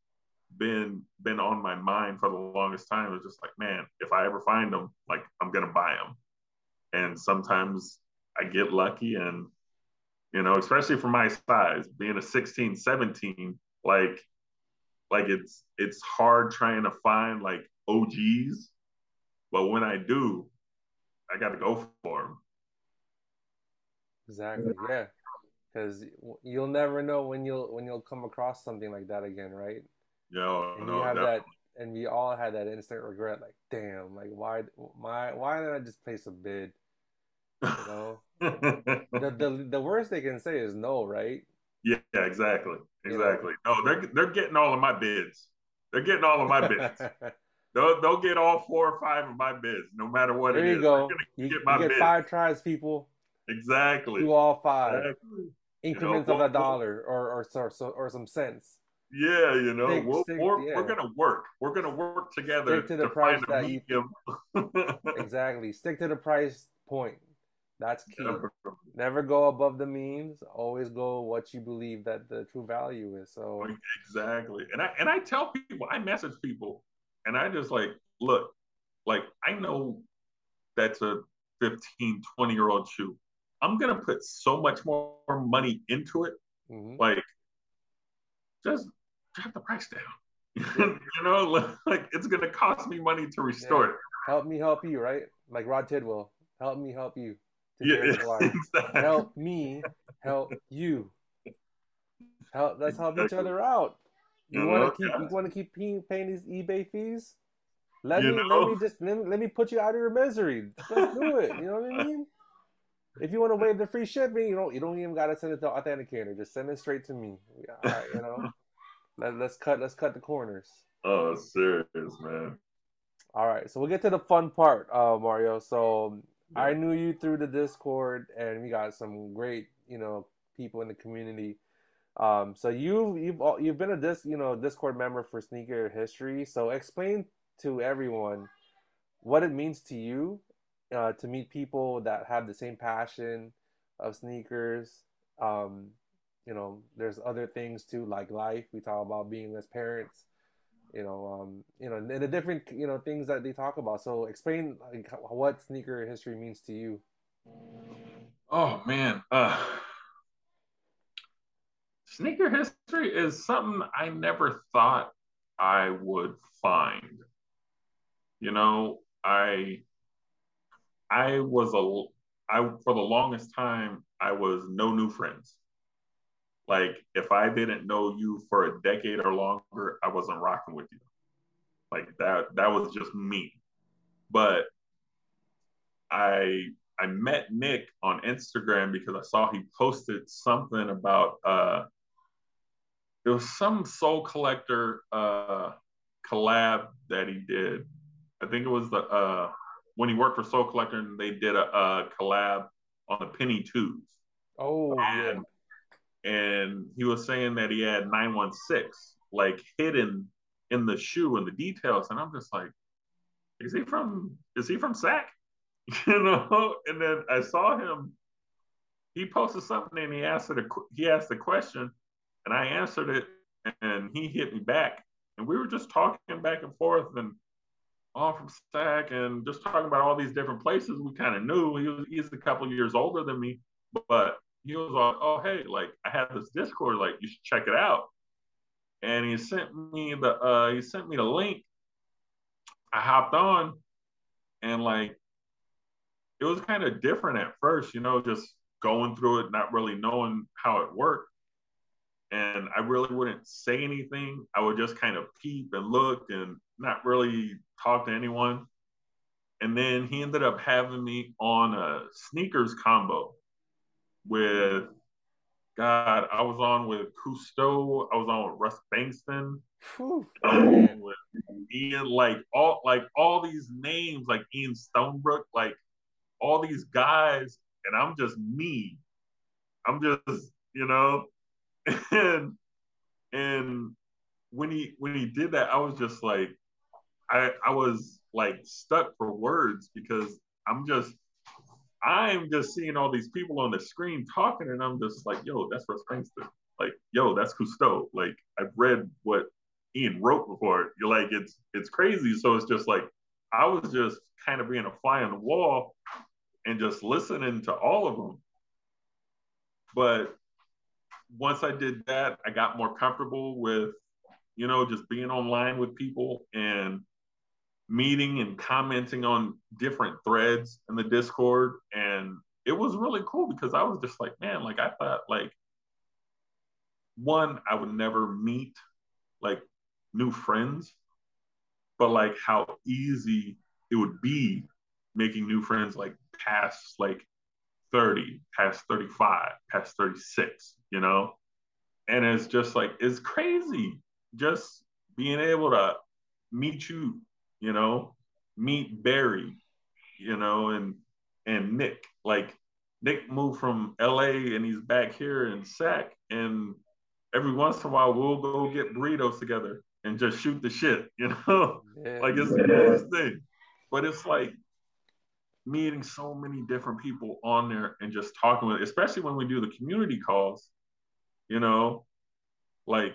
been been on my mind for the longest time. It's just like, man, if I ever find them, like I'm gonna buy them. And sometimes I get lucky and you know, especially for my size, being a 16, 17, like like it's it's hard trying to find like OGs, but when I do, I got to go for them. Exactly. Yeah. Because you'll never know when you'll when you'll come across something like that again, right? Yeah, And no, you have definitely. that, and we all had that instant regret, like, damn, like why, my, why didn't I just place a bid? You know, <laughs> the the the worst they can say is no, right? yeah, exactly, You know. exactly. No, they're they're getting all of my bids. They're getting all of my bids. <laughs> They'll, they'll get all four or five of my bids, no matter what there it you is. go. You, get you my get bid. five tries, people. Exactly. Do all five Exactly. increments know, of a dollar or or so, so or some cents. Yeah, you know, we'll, stick- we're, yeah. we're gonna work. We're gonna work together Stick to the to price that you- medium. <laughs> Exactly. Stick to the price point. That's key. Never go above the means. Always go what you believe that the true value is. So exactly. And I and I tell people, I message people, and I just like, look, like I know that's a 15, 20 year old shoe. I'm gonna put so much more money into it. mhm. Like, just drop the price down. <laughs> you know, <laughs> like it's gonna cost me money to restore it. help me help you, right? Like Rod Tidwell. Help me help you. To Yeah, <laughs> exactly. help me help you. Help let's help each other out. You You want to keep you want to keep paying, paying these eBay fees? Let You me know? let me just let me, let me put you out of your misery. Let's do it. You know what I <laughs> mean? If you want to waive the free shipping, you don't you don't even gotta send it to authenticator. Just send it straight to me. All right, you know. <laughs> Let, let's cut let's cut the corners. Oh, serious, man. All right, so we'll get to the fun part, uh, Mario. So I knew you through the Discord, and we got some great, you know, people in the community. Um, so you've you've you've been a dis you know Discord member for Sneaker History. So explain to everyone what it means to you uh, to meet people that have the same passion of sneakers. Um, you know, there's other things too, like life. We talk about being as parents. You know, um, you know, and the different you know things that they talk about. So explain like what sneaker history means to you. Oh man, uh, sneaker history is something I never thought I would find. You know, I I was a I for the longest time I was no new friends. Like if I didn't know you for a decade or longer, I wasn't rocking with you. Like that that was just me. But I I met Nick on Instagram because I saw he posted something about uh it was some sole collector uh collab that he did. I think it was the uh when he worked for Sole Collector and they did a, a collab on the Penny Twos. Oh yeah, And and he was saying that he had 916 like hidden in the shoe and the details and i'm just like is he from is he from sac? <laughs> You know? And then i saw him he posted something and he asked a, he asked a question and i answered it and he hit me back. And we were just talking back and forth and all from sac and just talking about all these different places we kind of knew. He was he's a couple years older than me but he was like, "Oh, hey, like I have this Discord, like you should check it out." And he sent me the uh, he sent me the link. I hopped on, and like it was kind of different at first, you know, just going through it, not really knowing how it worked. And I really wouldn't say anything. I would just kind of peep and look and not really talk to anyone. And then he ended up having me on a sneakers combo with God, I was on with Cousteau, I was on with Russ Bengtson, Whew. With Ian, like all like all these names, like Ian Stonebrook, like all these guys, and I'm just me. I'm just, you know, <laughs> and and when he when he did that, I was just like, I I was like stuck for words because I'm just I'm just seeing all these people on the screen talking, and I'm just like, yo, that's Russ Bengtson. Like, yo, that's Cousteau. Like, I've read what Ian wrote before. You're like, it's it's crazy. So it's just like I was just kind of being a fly on the wall and just listening to all of them. But once I did that, I got more comfortable with, you know, just being online with people and meeting and commenting on different threads in the Discord. And it was really cool because I was just like, man, like I thought like one, I would never meet like new friends, but like how easy it would be making new friends like past like 30, past 35, past 36, you know? And it's just like, it's crazy just being able to meet you, you know, meet Barry, you know, and and Nick. Like Nick moved from LA and he's back here in SAC. And every once in a while we'll go get burritos together and just shoot the shit, <laughs> you know? Yeah. like it's the coolest thing. But it's like meeting so many different people on there and just talking with, especially when we do the community calls, you know, like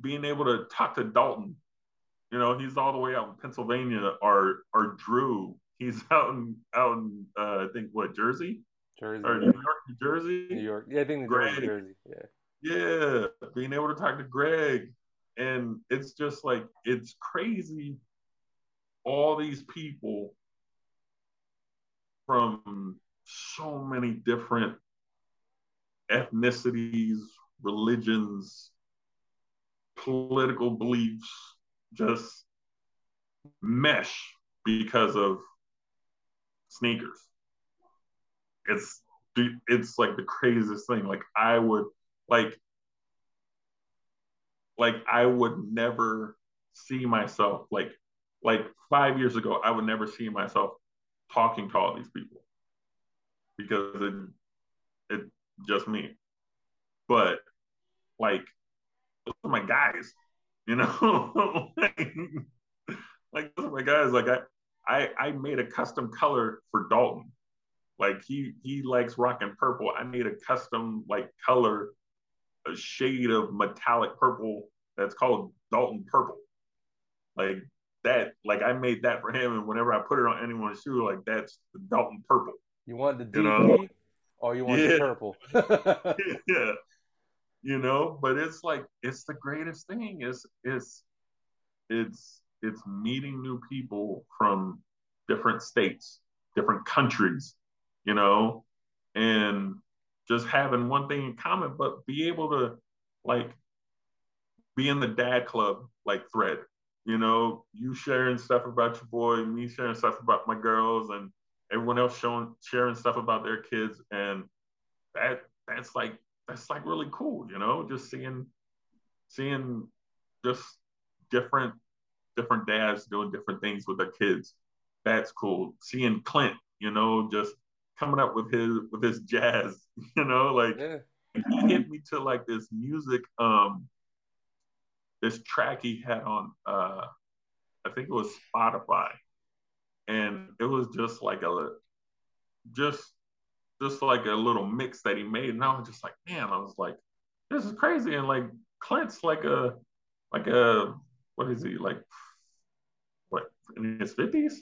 being able to talk to Dalton. You know, he's all the way out in Pennsylvania. Or or Drew, he's <laughs> out in out in uh, I think what Jersey Jersey, or New York, New Jersey. New York. Yeah, I think New Greg. Jersey, Jersey. Yeah. Yeah, being able to talk to Greg. And it's just like, it's crazy. All these people from so many different ethnicities, religions, political beliefs, just mesh because of sneakers. It's it's like the craziest thing. Like I would like like I would never see myself like like five years ago, I would never see myself talking to all these people because it it just me. But like those are my guys, you know. <laughs> like, like my guys. Like I I I made a custom color for Dalton. Like he he likes rocking purple. I made a custom like color, a shade of metallic purple that's called Dalton purple. Like that, like I made that for him, and whenever I put it on anyone's shoe, like that's the Dalton purple. You want the DP You know? or you want Yeah. the purple? <laughs> yeah, you know. But it's like it's the greatest thing. It's it's it's it's meeting new people from different states, different countries, you know, and just having one thing in common, but be able to like be in the dad club like thread. You know, you sharing stuff about your boy, me sharing stuff about my girls, and everyone else showing sharing stuff about their kids, and that that's like that's like really cool. You know, just seeing seeing just different different dads doing different things with their kids. That's cool. Seeing Clint, you know, just coming up with his with his jazz, <laughs> you know, like yeah. he hit me to like this music um this track he had on uh I think it was Spotify and it was just like a just just like a little mix that he made and I was just like man I was like this is crazy. And like Clint's like a like a what is he like what in his 50s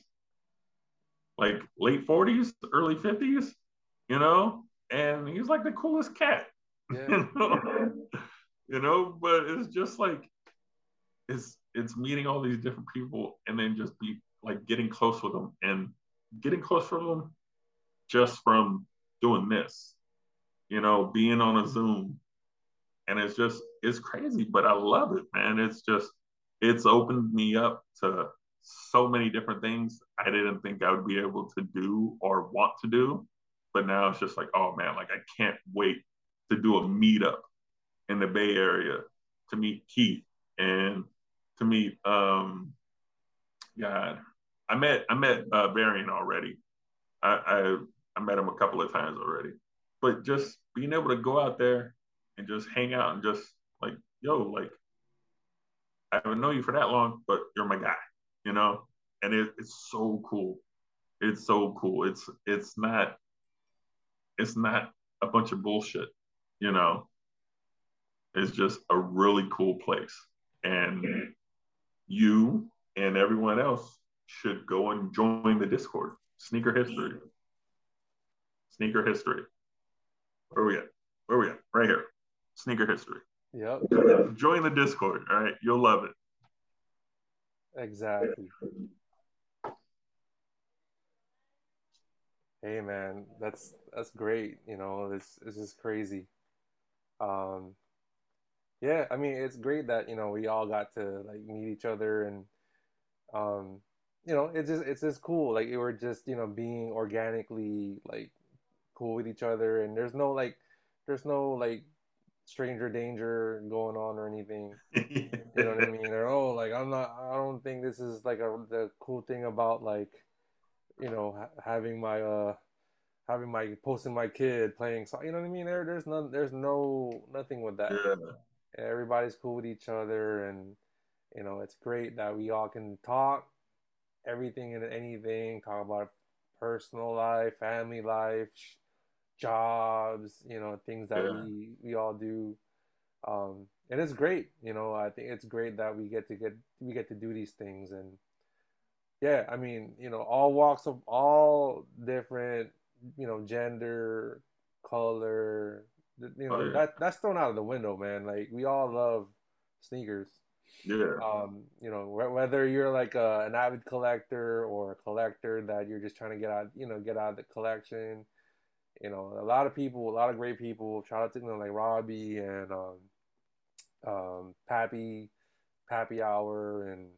like late 40s early 50s you know? And he's like the coolest cat <laughs> Yeah. you know, you know, but it's just like it's it's meeting all these different people and then just be like getting close with them. And getting close with them just from doing this, you know, being on a Zoom. And it's just it's crazy, but I love it, man. It's just it's opened me up to so many different things I didn't think I would be able to do or want to do. But now it's just like, oh man, like I can't wait to do a meetup in the Bay Area to meet Keith and to meet um God. I met I met uh Varian already. I I, I met him a couple of times already. But just being able to go out there and just hang out and just like, yo, like I haven't known you for that long, but you're my guy, you know? And it, it's so cool. It's so cool. It's it's not it's not a bunch of bullshit you know, it's just a really cool place. And you and everyone else should go and join the Discord. Sneaker history. Sneaker history. Where we at? Where we at? Right here. Sneaker history. Yep. Join the Discord. All right. You'll love it. Exactly. Hey man, that's that's great. You know, this this is crazy. Um, yeah, I mean, it's great that you know we all got to like meet each other and um, you know, it's just it's just cool. Like we're just you know being organically like cool with each other, and there's no like there's no like stranger danger going on or anything. You know what I mean? <laughs> Or oh, like I'm not. I don't think this is like a the cool thing about like, you know, ha- having my uh, having my posting my kid playing. So you know what I mean? There, there's none. There's no nothing with that. Yeah. Everybody's cool with each other, and you know, it's great that we all can talk everything and anything. Talk about personal life, family life, sh- jobs. You know, things that Yeah. we we all do um, and it's great. You know, I think it's great that we get to get we get to do these things, and yeah, I mean, you know, all walks of all different, you know, gender, color, you know, Oh, yeah. that that's thrown out of the window, man. Like we all love sneakers. Yeah. Um, you know, wh- whether you're like a, an avid collector or a collector that you're just trying to get out, you know, get out of the collection. You know, a lot of people, a lot of great people. Shout out to know, like Robbie and um, um, Pappy, Pappy Hour, and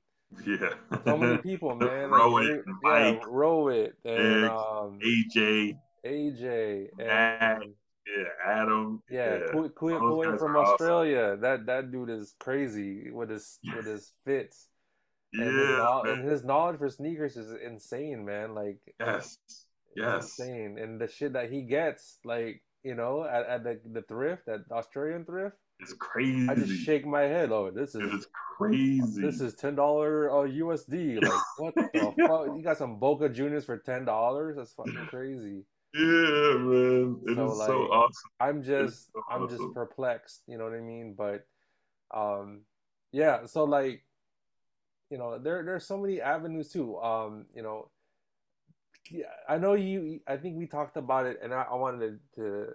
Yeah. So many <laughs> people, man. Row like, it, every- Mike, yeah, row it, and Nick, um, AJ, AJ, and yeah, Adam. yeah, Kui- Those Kui guys from are awesome. Australia. That that dude is crazy with his with his fits. Yeah, and his, and his knowledge for sneakers is insane, man. Like yes, it's yes. insane. And the shit that he gets, like you know, at, at the the thrift, at Australian thrift, It's crazy. I just shake my head. Oh, this is is crazy. this is ten dollar uh, USD. <laughs> Like what the fuck? You got some Boca Juniors for ten dollars? That's fucking crazy. yeah, man. It is So, so like, awesome. I'm just so I'm just perplexed, you know what I mean? But um yeah, so like you know, there there's so many avenues too. Um, you know, I know you I think we talked about it and I, I wanted to,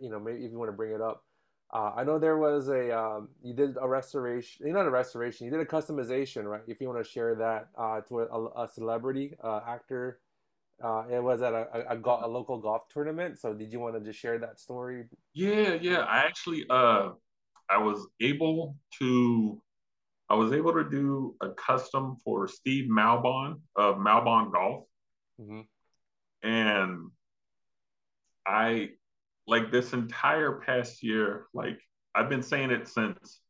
you know, maybe if you want to bring it up. Uh, I know there was a um, you did a restoration, you're not a restoration, you did a customization, right? If you want to share that uh, to a, a celebrity uh, actor, uh, it was at a, a, a, a local golf tournament. So did you want to just share that story? Yeah, yeah. I actually uh I was able to I was able to do a custom for Steve Malbon of Malbon Golf. Hmm And I like this entire past year, like I've been saying it since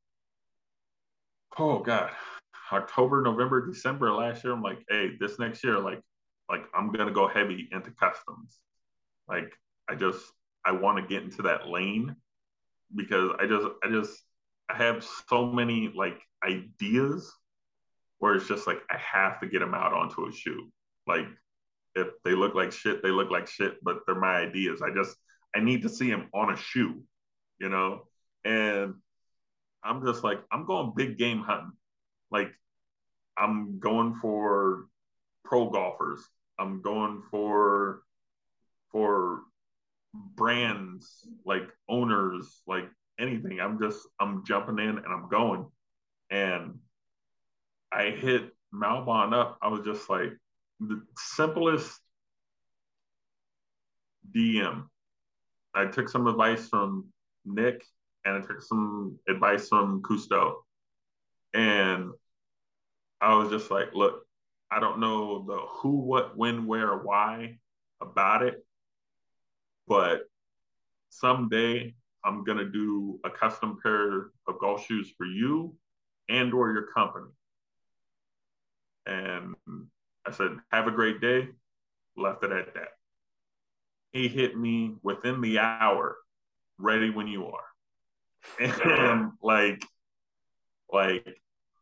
oh god, October, November, December last year. I'm like, hey, this next year, like like I'm gonna go heavy into customs. Like I just I want to get into that lane because I just I just I have so many like ideas where it's just like I have to get them out onto a shoe. Like if they look like shit, they look like shit, but they're my ideas. I just I need to see them on a shoe, you know? And I'm just like I'm going big game hunting. Like I'm going for pro golfers. I'm going for for brands like owners like anything i'm just i'm jumping in and i'm going and i hit malbon up i was just like the simplest dm i took some advice from nick and i took some advice from cousteau and i was just like look i don't know the who what when where why about it but someday I'm gonna do a custom pair of golf shoes for you and or your company. And I said, have a great day. Left it at that. He hit me within the hour, ready when you are. <laughs> And like, like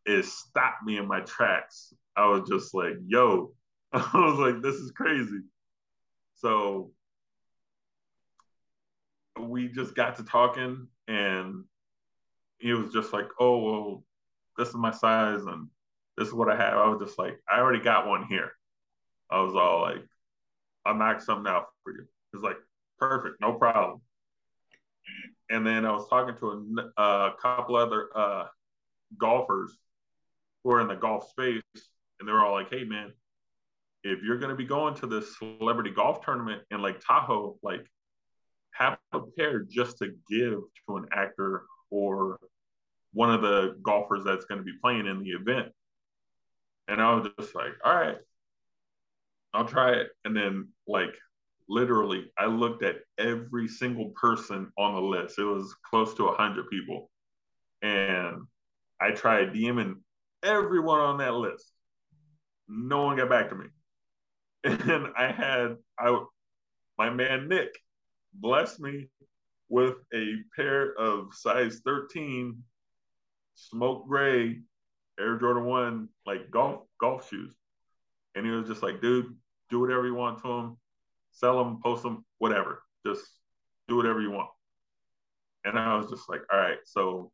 it stopped me in my tracks. I was just like, yo, <laughs> I was like, this is crazy. So we just got to talking and he was just like, Oh, well, this is my size and this is what I have. I was just like, I already got one here. I was all like, I'll knock something out for you. It's like, perfect, no problem. And then I was talking to a, a couple other uh, golfers who are in the golf space, and they were all like, "Hey, man, if you're going to be going to this celebrity golf tournament in Lake Tahoe, like, have a pair just to give to an actor or one of the golfers that's going to be playing in the event." And I was just like, "All right, I'll try it." And then, like, literally, I looked at every single person on the list. It was close to 100 people. And I tried DMing everyone on that list. No one got back to me. <laughs> And I had I my man Nick blessed me with a pair of size 13 smoke gray Air Jordan 1 like golf golf shoes. And he was just like, dude, do whatever you want to them, sell them, post them, whatever. Just do whatever you want. And I was just like, all right. So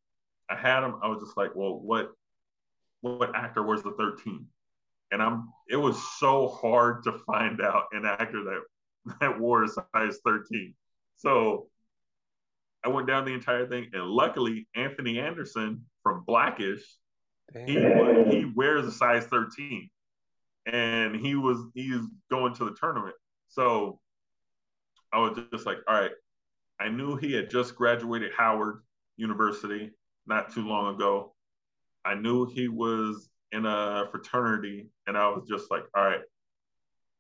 I had him. I was just like, well, what what actor was the 13? And I'm it was so hard to find out an actor that <laughs> that wore a size 13. So I went down the entire thing, and luckily Anthony Anderson from Blackish, Damn. he wears a size 13, and he was he's going to the tournament. So I was just like, all right. I knew he had just graduated Howard University not too long ago. I knew he was in a fraternity, and I was just like, all right,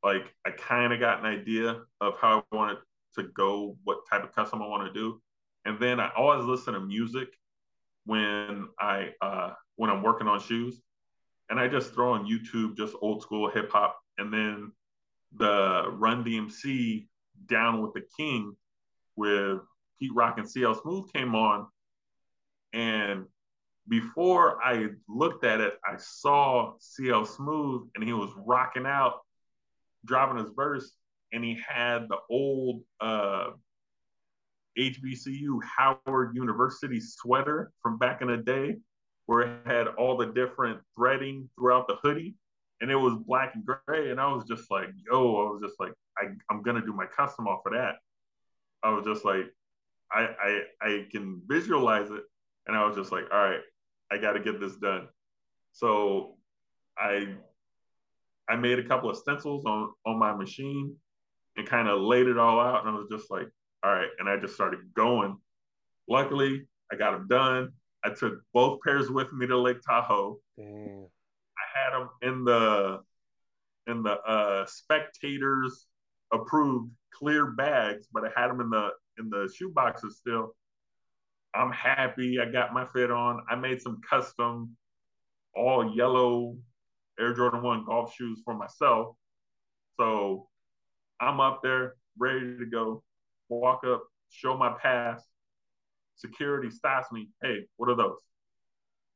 like I kind of got an idea of how I wanted to go, what type of custom I want to do, and then I always listen to music when I uh, when I'm working on shoes, and I just throw on YouTube just old school hip hop, and then the Run DMC Down with the King with Pete Rock and CL Smooth came on, and before I looked at it, I saw CL Smooth and he was rocking out, dropping his verse, and he had the old uh, HBCU Howard University sweater from back in the day, where it had all the different threading throughout the hoodie, and it was black and gray. And I was just like, yo, I was just like, I, I'm gonna do my custom off of that. I was just like, I, I I can visualize it, and I was just like, all right, I got to get this done. So I I made a couple of stencils on on my machine and kind of laid it all out, and I was just like, all right, and I just started going. Luckily, I got them done. I took both pairs with me to Lake Tahoe. Damn. I had them in the in the uh, spectators approved clear bags, but I had them in the in the shoe boxes still. I'm happy. I got my fit on. I made some custom all yellow Air Jordan 1 golf shoes for myself. So I'm up there ready to go. Walk up, show my pass. Security stops me. Hey, what are those?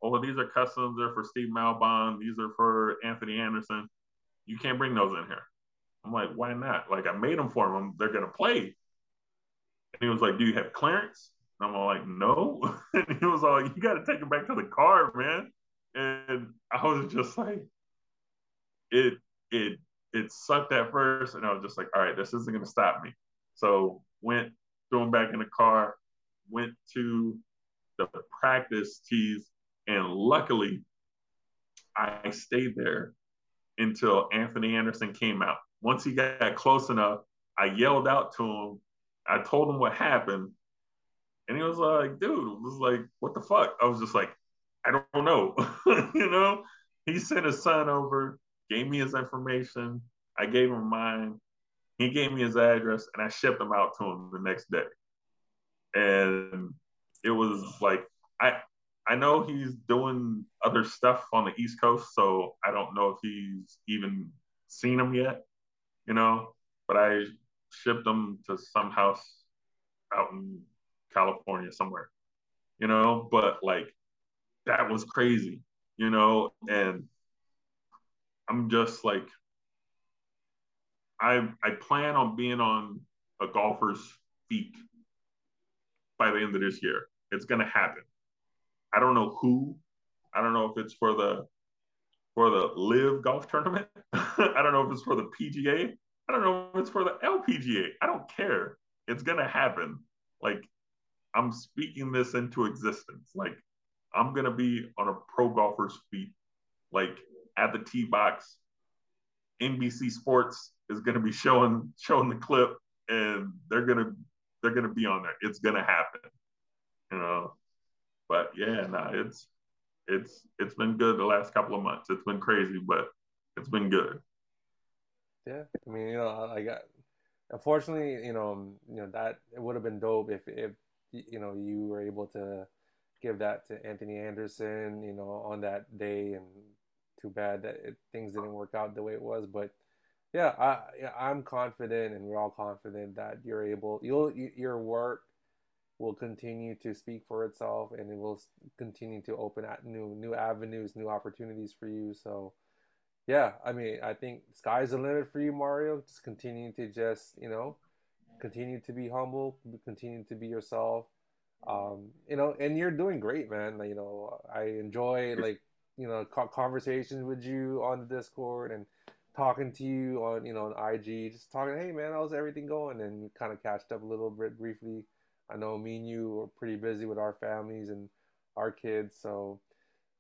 Oh, these are customs. They're for Steve Malbon. These are for Anthony Anderson. You can't bring those in here. I'm like, why not? Like, I made them for them. They're going to play. And he was like, do you have clearance? And I'm all like, no. <laughs> and he was like, you got to take it back to the car, man. And I was just like, it, it, it sucked at first. And I was just like, all right, this isn't going to stop me. So went, threw him back in the car, went to the practice tees. And luckily, I stayed there until Anthony Anderson came out. Once he got close enough, I yelled out to him. I told him what happened. And he was like, dude, it was like, what the fuck? I was just like, I don't know. <laughs> you know, he sent his son over, gave me his information. I gave him mine. He gave me his address and I shipped them out to him the next day. And it was like, I, I know he's doing other stuff on the East Coast, so I don't know if he's even seen him yet, you know. But I shipped them to some house out in California somewhere, you know. But like that was crazy, you know. And I'm just like, I I plan on being on a golfer's feet by the end of this year. It's gonna happen. I don't know who. I don't know if it's for the for the LIV golf tournament. <laughs> I don't know if it's for the PGA. I don't know if it's for the LPGA. I don't care. It's gonna happen. Like I'm speaking this into existence. Like I'm gonna be on a pro golfer's feet, like at the tee box. NBC Sports is gonna be showing showing the clip, and they're gonna they're gonna be on there. It's gonna happen. You know, but yeah, no, it's it's it's been good the last couple of months. It's been crazy, but it's been good. Yeah, I mean, you know, I got. Unfortunately, you know, um, you know that it would have been dope if if you know you were able to give that to Anthony Anderson, you know, on that day. And too bad that it, things didn't work out the way it was. But yeah, I I'm confident, and we're all confident that you're able. You'll your work will continue to speak for itself and it will continue to open at new new avenues new opportunities for you. So yeah i mean i think sky's the limit for you mario. Just continue to just you know continue to be humble continue to be yourself. Um you know and you're doing great man. You know i enjoy like you know conversations with you on the discord and talking to you on you know on ig just talking hey man how's everything going and kind of catched up a little bit briefly I know me and you are pretty busy with our families and our kids. So,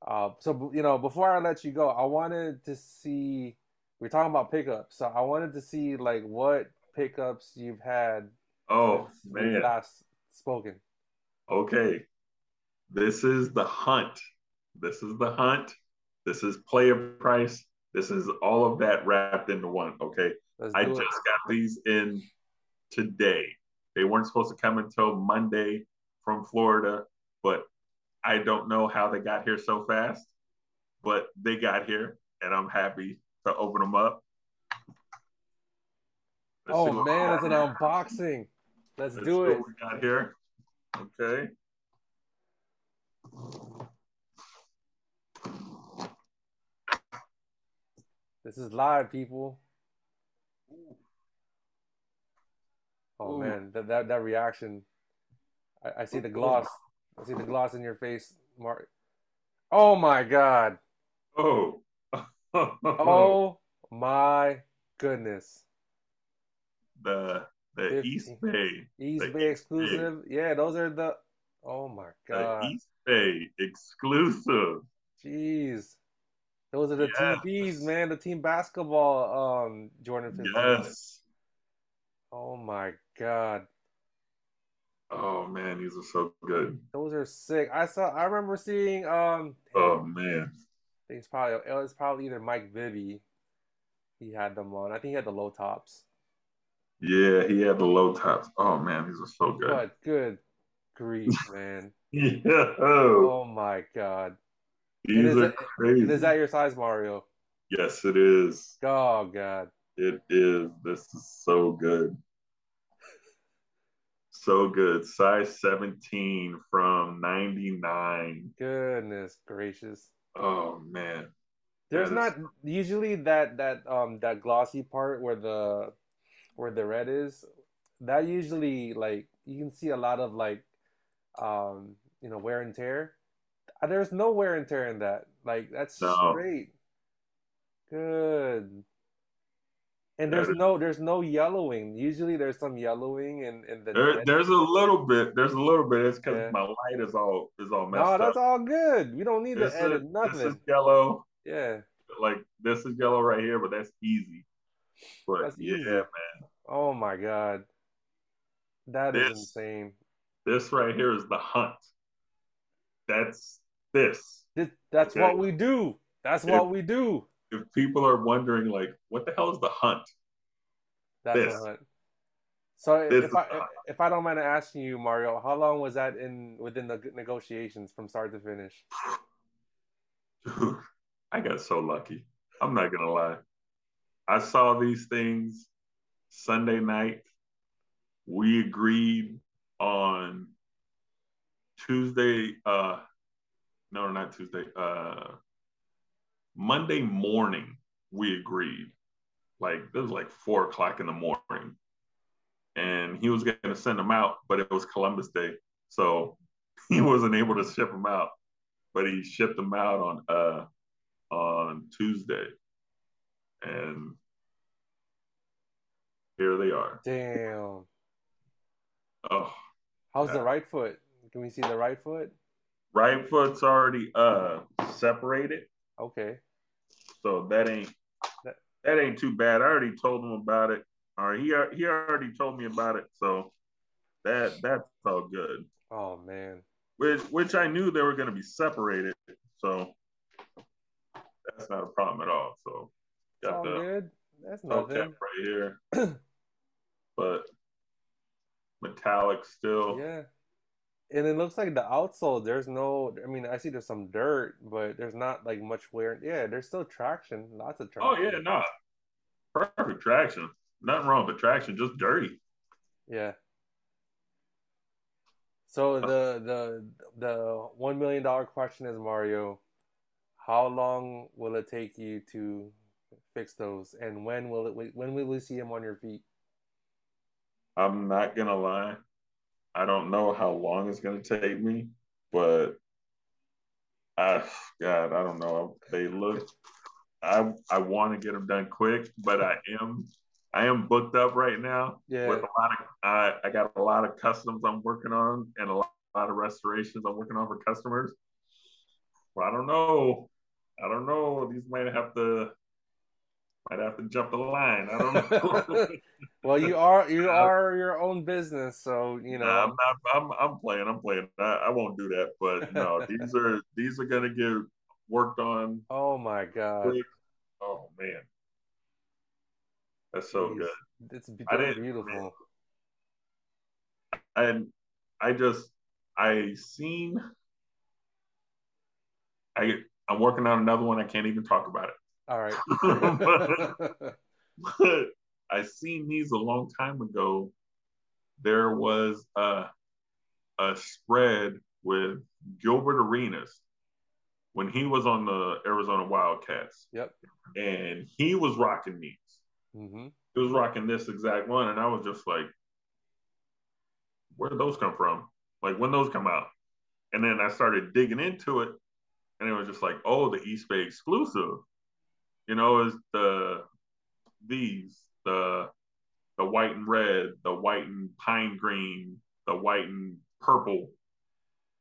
uh, so you know, before I let you go, I wanted to see. We're talking about pickups, so I wanted to see like what pickups you've had. Oh man, last spoken. Okay, this is the hunt. This is the hunt. This is player price. This is all of that wrapped into one. Okay. I do just it. got these in today. They weren't supposed to come until Monday from Florida, but I don't know how they got here so fast. But they got here, and I'm happy to open them up. Let's Oh man, it's an here. unboxing. Let's Let's do it. what we got here. Okay. This is live, people. Oh Ooh. man, that, that that reaction. I, I see the gloss. I see the gloss in your face, Mark. Oh my god. Oh. Oh <laughs> my goodness. the the. East Bay. East The Bay Eastbay. exclusive. Yeah, those are the. Oh my god. The god. East Bay exclusive. Jeez. Those are the Yes. TBs, man. The team basketball um Jordan 15. Yes. Oh my god. Oh man, these are so good. Those are sick. I saw I remember seeing um Oh man. I think it's probably it was probably either Mike Bibby. He had them on. I think he had the low tops. Yeah, he had the low tops. Oh man, these are so good. But good grief, man. <laughs> Yeah. Oh my god. These and is are it- crazy. And is that your size, Marrio? yes, it is. Oh god. It is. This is so good. So good. Size 17 from 99. Goodness gracious. Oh man. There's That not usually that that um that glossy part where the where the red is. That usually like you can see a lot of like um you know wear and tear. There's no wear and tear in that. Like that's No. straight. Good. And there's no there's no yellowing. Usually there's some yellowing in in the There, there's a little bit. There's a little bit. It's because Yeah. my light is all is all messed No, up. that's all good. We don't need This to edit is, nothing. this is yellow. Yeah, Like this is yellow right here, but that's easy. But That's yeah, easy. man. Oh my god. That is This- insane. This right here is the hunt. That's this. This, that's Okay. what we do. That's If- what we do. If people are wondering, like, what the hell is the hunt? That's This. what. So This if I if I don't mind asking you, Marrio, how long was that in within the negotiations from start to finish? Dude, <laughs> I got so lucky. I'm not gonna lie. I saw these things Sunday night. We agreed on Tuesday, uh no, not Tuesday, uh Monday morning we agreed. Like it was like four o'clock in the morning. And he was gonna send them out, but it was Columbus Day. So <laughs> he wasn't able to ship them out but he shipped them out on uh on Tuesday, and here they are. Damn. Oh, How's the right foot? Can we see the right foot? Right foot's already uh separated, Okay. so that ain't That- ain't too bad. I already told him about it, or he he already told me about it, so that that's all good. Oh man. Which which I knew they were going to be separated, so that's not a problem at all. So It's all the good. That's nothing. right here, <clears throat> but metallic still. Yeah. And it looks like the outsole, there's no I mean, I see there's some dirt, but there's not like much wear. Yeah, there's still traction. Lots of traction. Oh yeah, no, perfect traction. Nothing wrong with traction, just dirty. Yeah. So the the the one million dollar question is Marrio, how long will it take you to fix those, and when will it when will we see them on your feet? I'm not gonna lie. I don't know how long it's gonna take me, but I God, I don't know. They look. I I want to get them done quick, but I am I am booked up right now Yeah. with a lot of I I got a lot of customs I'm working on and a lot, lot of restorations I'm working on for customers. Well, I don't know. I don't know. These might have to might have to jump the line. I don't <laughs> know. <laughs> well, you are you are your own business, so you know. I'm not. I'm. I'm playing. I'm playing. I, I won't do that. But no, <laughs> these are these are gonna get worked on. Oh my god. Oh man, that's so Jeez. good. It's beautiful. And I just I seen. I I'm working on another one. I can't even talk about it. All right. <laughs> <laughs> but I seen these a long time ago. There was a a spread with Gilbert Arenas when he was on the Arizona Wildcats, yep. and he was rocking these. hmm He was rocking this exact one, and I was just like, "Where did those come from? Like when those come out?" And then I started digging into it, and it was just like, "Oh, the Eastbay exclusive." You know, is the these the the white and red, the white and pine green, the white and purple,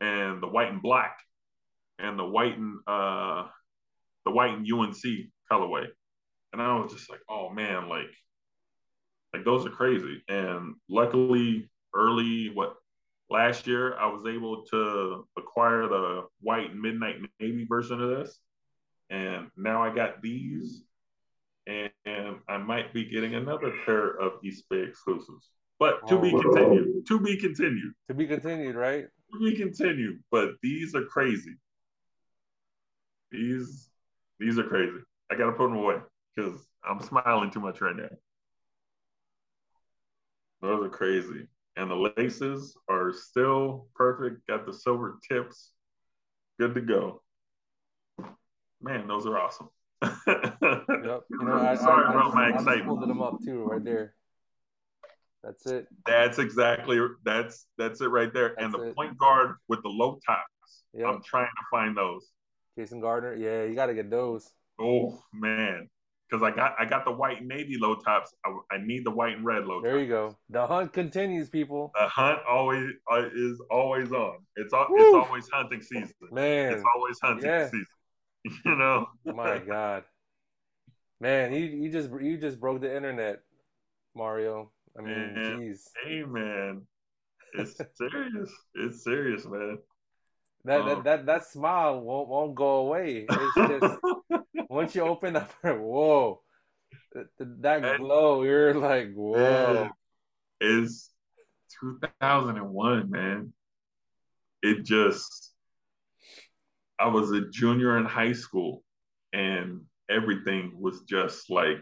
and the white and black, and the white and uh the white and UNC colorway. And I was just like, oh man, like like those are crazy. And luckily early what last year I was able to acquire the white midnight navy version of this. And now I got these and, and I might be getting another pair of Eastbay exclusives. But to be Oh. continued. To be continued. To be continued, right? To be continued. But these are crazy. These these are crazy. I gotta put them away because I'm smiling too much right now. Those are crazy. And the laces are still perfect. Got the silver tips. Good to go. Man, those are awesome. Yep. <laughs> You know, I, Sorry I, about my I just excitement. pulled them up too, right there. That's it. That's exactly that's that's it right there. and the it. point guard with the low tops. Yep. I'm trying to find those. Jason Gardner. Yeah, you got to get those. Oh man, because I got I got the white and navy low tops. I, I need the white and red low There tops. you go. The hunt continues, people. The hunt always uh, is always on. It's it's always hunting season. Man, It's always hunting Yeah. season. <laughs> You know. my God. Man, you you just you just broke the internet, Marrio. I mean, jeez. Hey man, it's <laughs> serious. It's serious, man. That, Oh. that um, that that smile won't won't go away. It's just <laughs> once you open up, whoa, Th- th- that And- glow. You're like, whoa. It's 2001, man. It just, I was a junior in high school and everything was just like,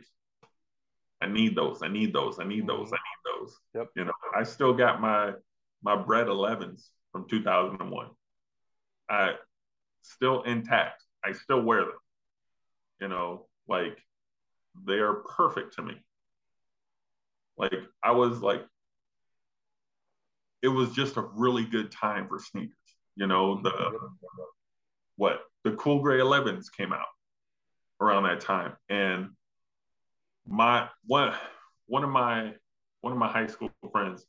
I need those, I need those, I need those, mm-hmm. I need those. Yep. You know, I still got my my bread 11s from 2001. I still intact. I still wear them. You know, like they are perfect to me. Like I was like, it was just a really good time for sneakers. You know, the what the cool gray 11s came out around that time, and my one one of my one of my high school friends,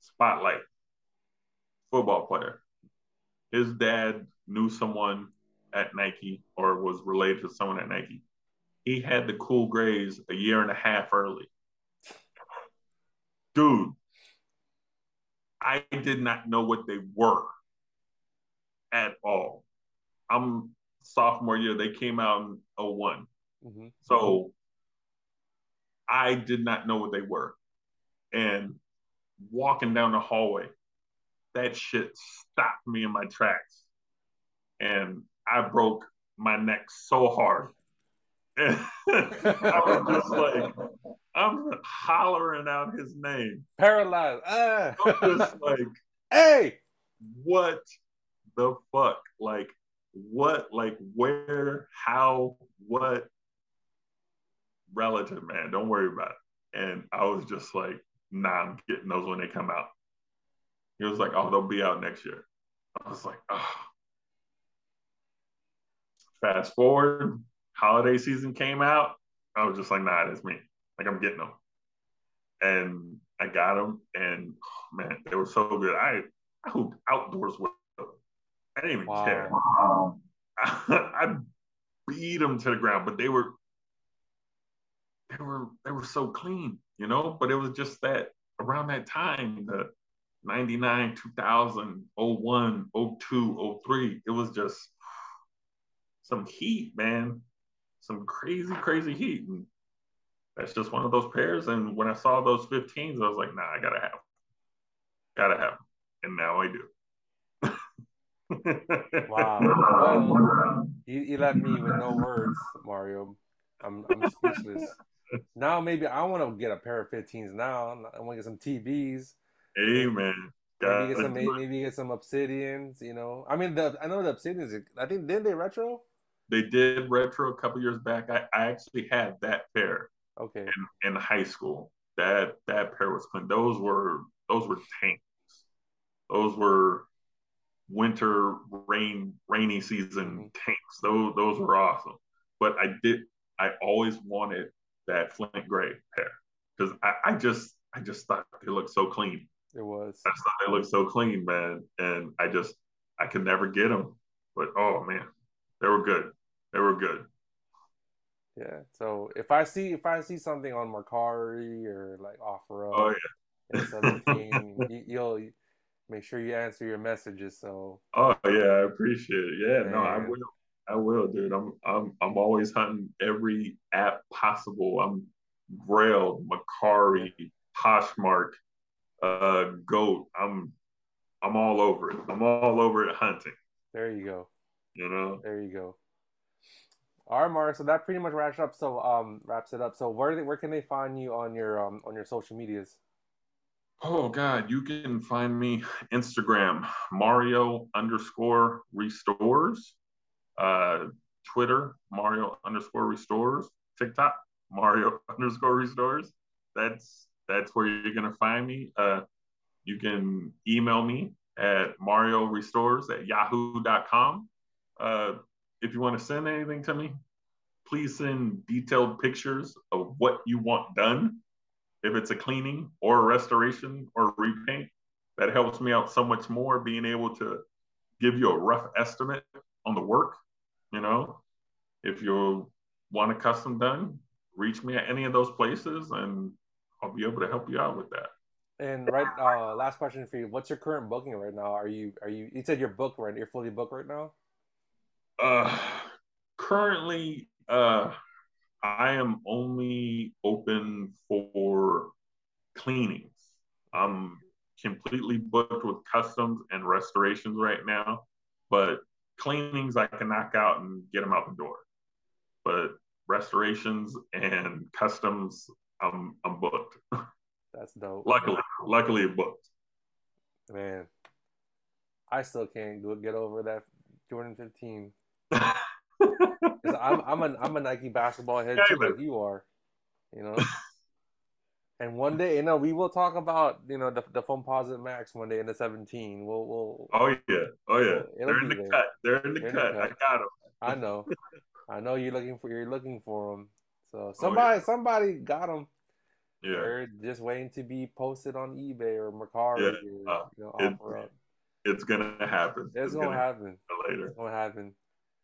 Spotlight, football player. His dad knew someone at Nike or was related to someone at Nike. He had the cool grays a year and a half early. Dude, I did not know what they were at all. I'm sophomore year, they came out in 01. hmm So I did not know what they were. And walking down the hallway, that shit stopped me in my tracks. And I broke my neck so hard. <laughs> And I was just like, I'm hollering out his name. Paralyzed. Ah. I'm just like, <laughs> hey. what the fuck? Like, what, like, where, how, what? Relative, man. Don't worry about it. And I was just like, nah, I'm getting those when they come out. He was like, oh, they'll be out next year. I was like, oh. Fast forward, holiday season came out. I was just like, nah, that's me. Like, I'm getting them. And I got them, and oh, man, they were so good. I, I hooped outdoors with. I didn't even Wow. care. <laughs> I beat them to the ground, but they were they were they were so clean, you know. But it was just that around that time, the 99, 2000, 01, 02, 03, it was just some heat, man, some crazy, crazy heat. And that's just one of those pairs. And when I saw those 15s, I was like, nah, I gotta have, them. gotta have, them. and now I do. Wow. <laughs> Well, you, you left me with no words, Marrio. I'm, I'm speechless. Now maybe I want to get a pair of 15s now. I want to get some TBs. Hey, man. Maybe get some Gotta do it. maybe get some obsidians. You know, I mean, the I know the obsidians. I think did they retro? They did retro a couple years back. I, I actually had that pair Okay. in, in high school. That that pair was clean. Those were those were tanks. Those were winter rain rainy season mm-hmm. tanks. Those those were awesome. But I did I always wanted that Flint Grey pair because I, I just I just thought they looked so clean. It was. I thought they looked so clean, man. And I just I could never get them. But oh man, they were good. They were good. Yeah. So if I see if I see something on Mercari or like OfferUp Oh in 17, <laughs> you, you'll make sure you answer your messages. So Oh yeah, I appreciate it. Yeah, no, I will. I will, dude. I'm I'm I'm always hunting every app possible. I'm Grail, Mercari, Poshmark, uh, Goat. I'm I'm all over it. I'm all over it hunting. there you go. You know. There you go. All right, Marrio. So that pretty much wraps up. So um wraps it up. So where where can they find you on your um on your social medias? Oh God, you can find me Instagram Marrio underscore restores, uh, Twitter Marrio underscore restores, TikTok Marrio <laughs> underscore restores. That's that's where you're gonna find me. Uh, you can email me at Marrio restores at yahoo.com. Uh, if you want to send anything to me, please send detailed pictures of what you want done if it's a cleaning or a restoration or a repaint, that helps me out so much more being able to give you a rough estimate on the work. You know, if you want a custom done, reach me at any of those places and I'll be able to help you out with that. And right, uh, last question for you. What's your current booking right now? Are you are you? You said you're booked right. You're fully booked right now. Uh, currently, uh, I am only open for cleanings. I'm completely booked with customs and restorations right now, but cleanings I can knock out and get them out the door. But restorations and customs, I'm I'm booked. <laughs> That's dope. luckily, luckily booked. man. I still can't get over that Jordan 15. <laughs> I'm I'm a I'm a Nike basketball head Hey, too, like you are, you know. <laughs> and one day, you know, we will talk about you know the the Foamposite Max one day in the 17. We'll we'll. Oh yeah, oh yeah. It'll They're in the there. cut. They're in the They're in the cut. I got them. I know, <laughs> I know you're looking for you're looking for them. So Oh, somebody somebody got them. Yeah. They're just waiting to be posted on eBay or Mercari Yeah. or you know it- OfferUp. It's gonna happen. It's gonna happen. happen later. It's gonna happen.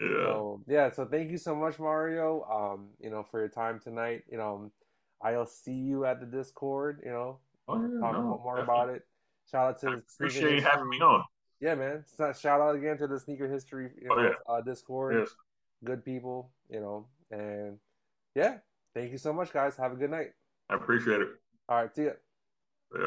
Yeah. So yeah, so thank you so much, Marrio. Um, you know, for your time tonight. You know, I'll see you at the Discord. You know, Oh, yeah, talk no, more definitely. about it. Shout out to I the appreciate you having me on. Yeah, man. Shout out again to the Sneaker History. You know, Oh, yeah. uh, Discord. Yes. Good people. You know, and yeah, thank you so much, guys. Have a good night. I appreciate it. All right, see ya. Yeah.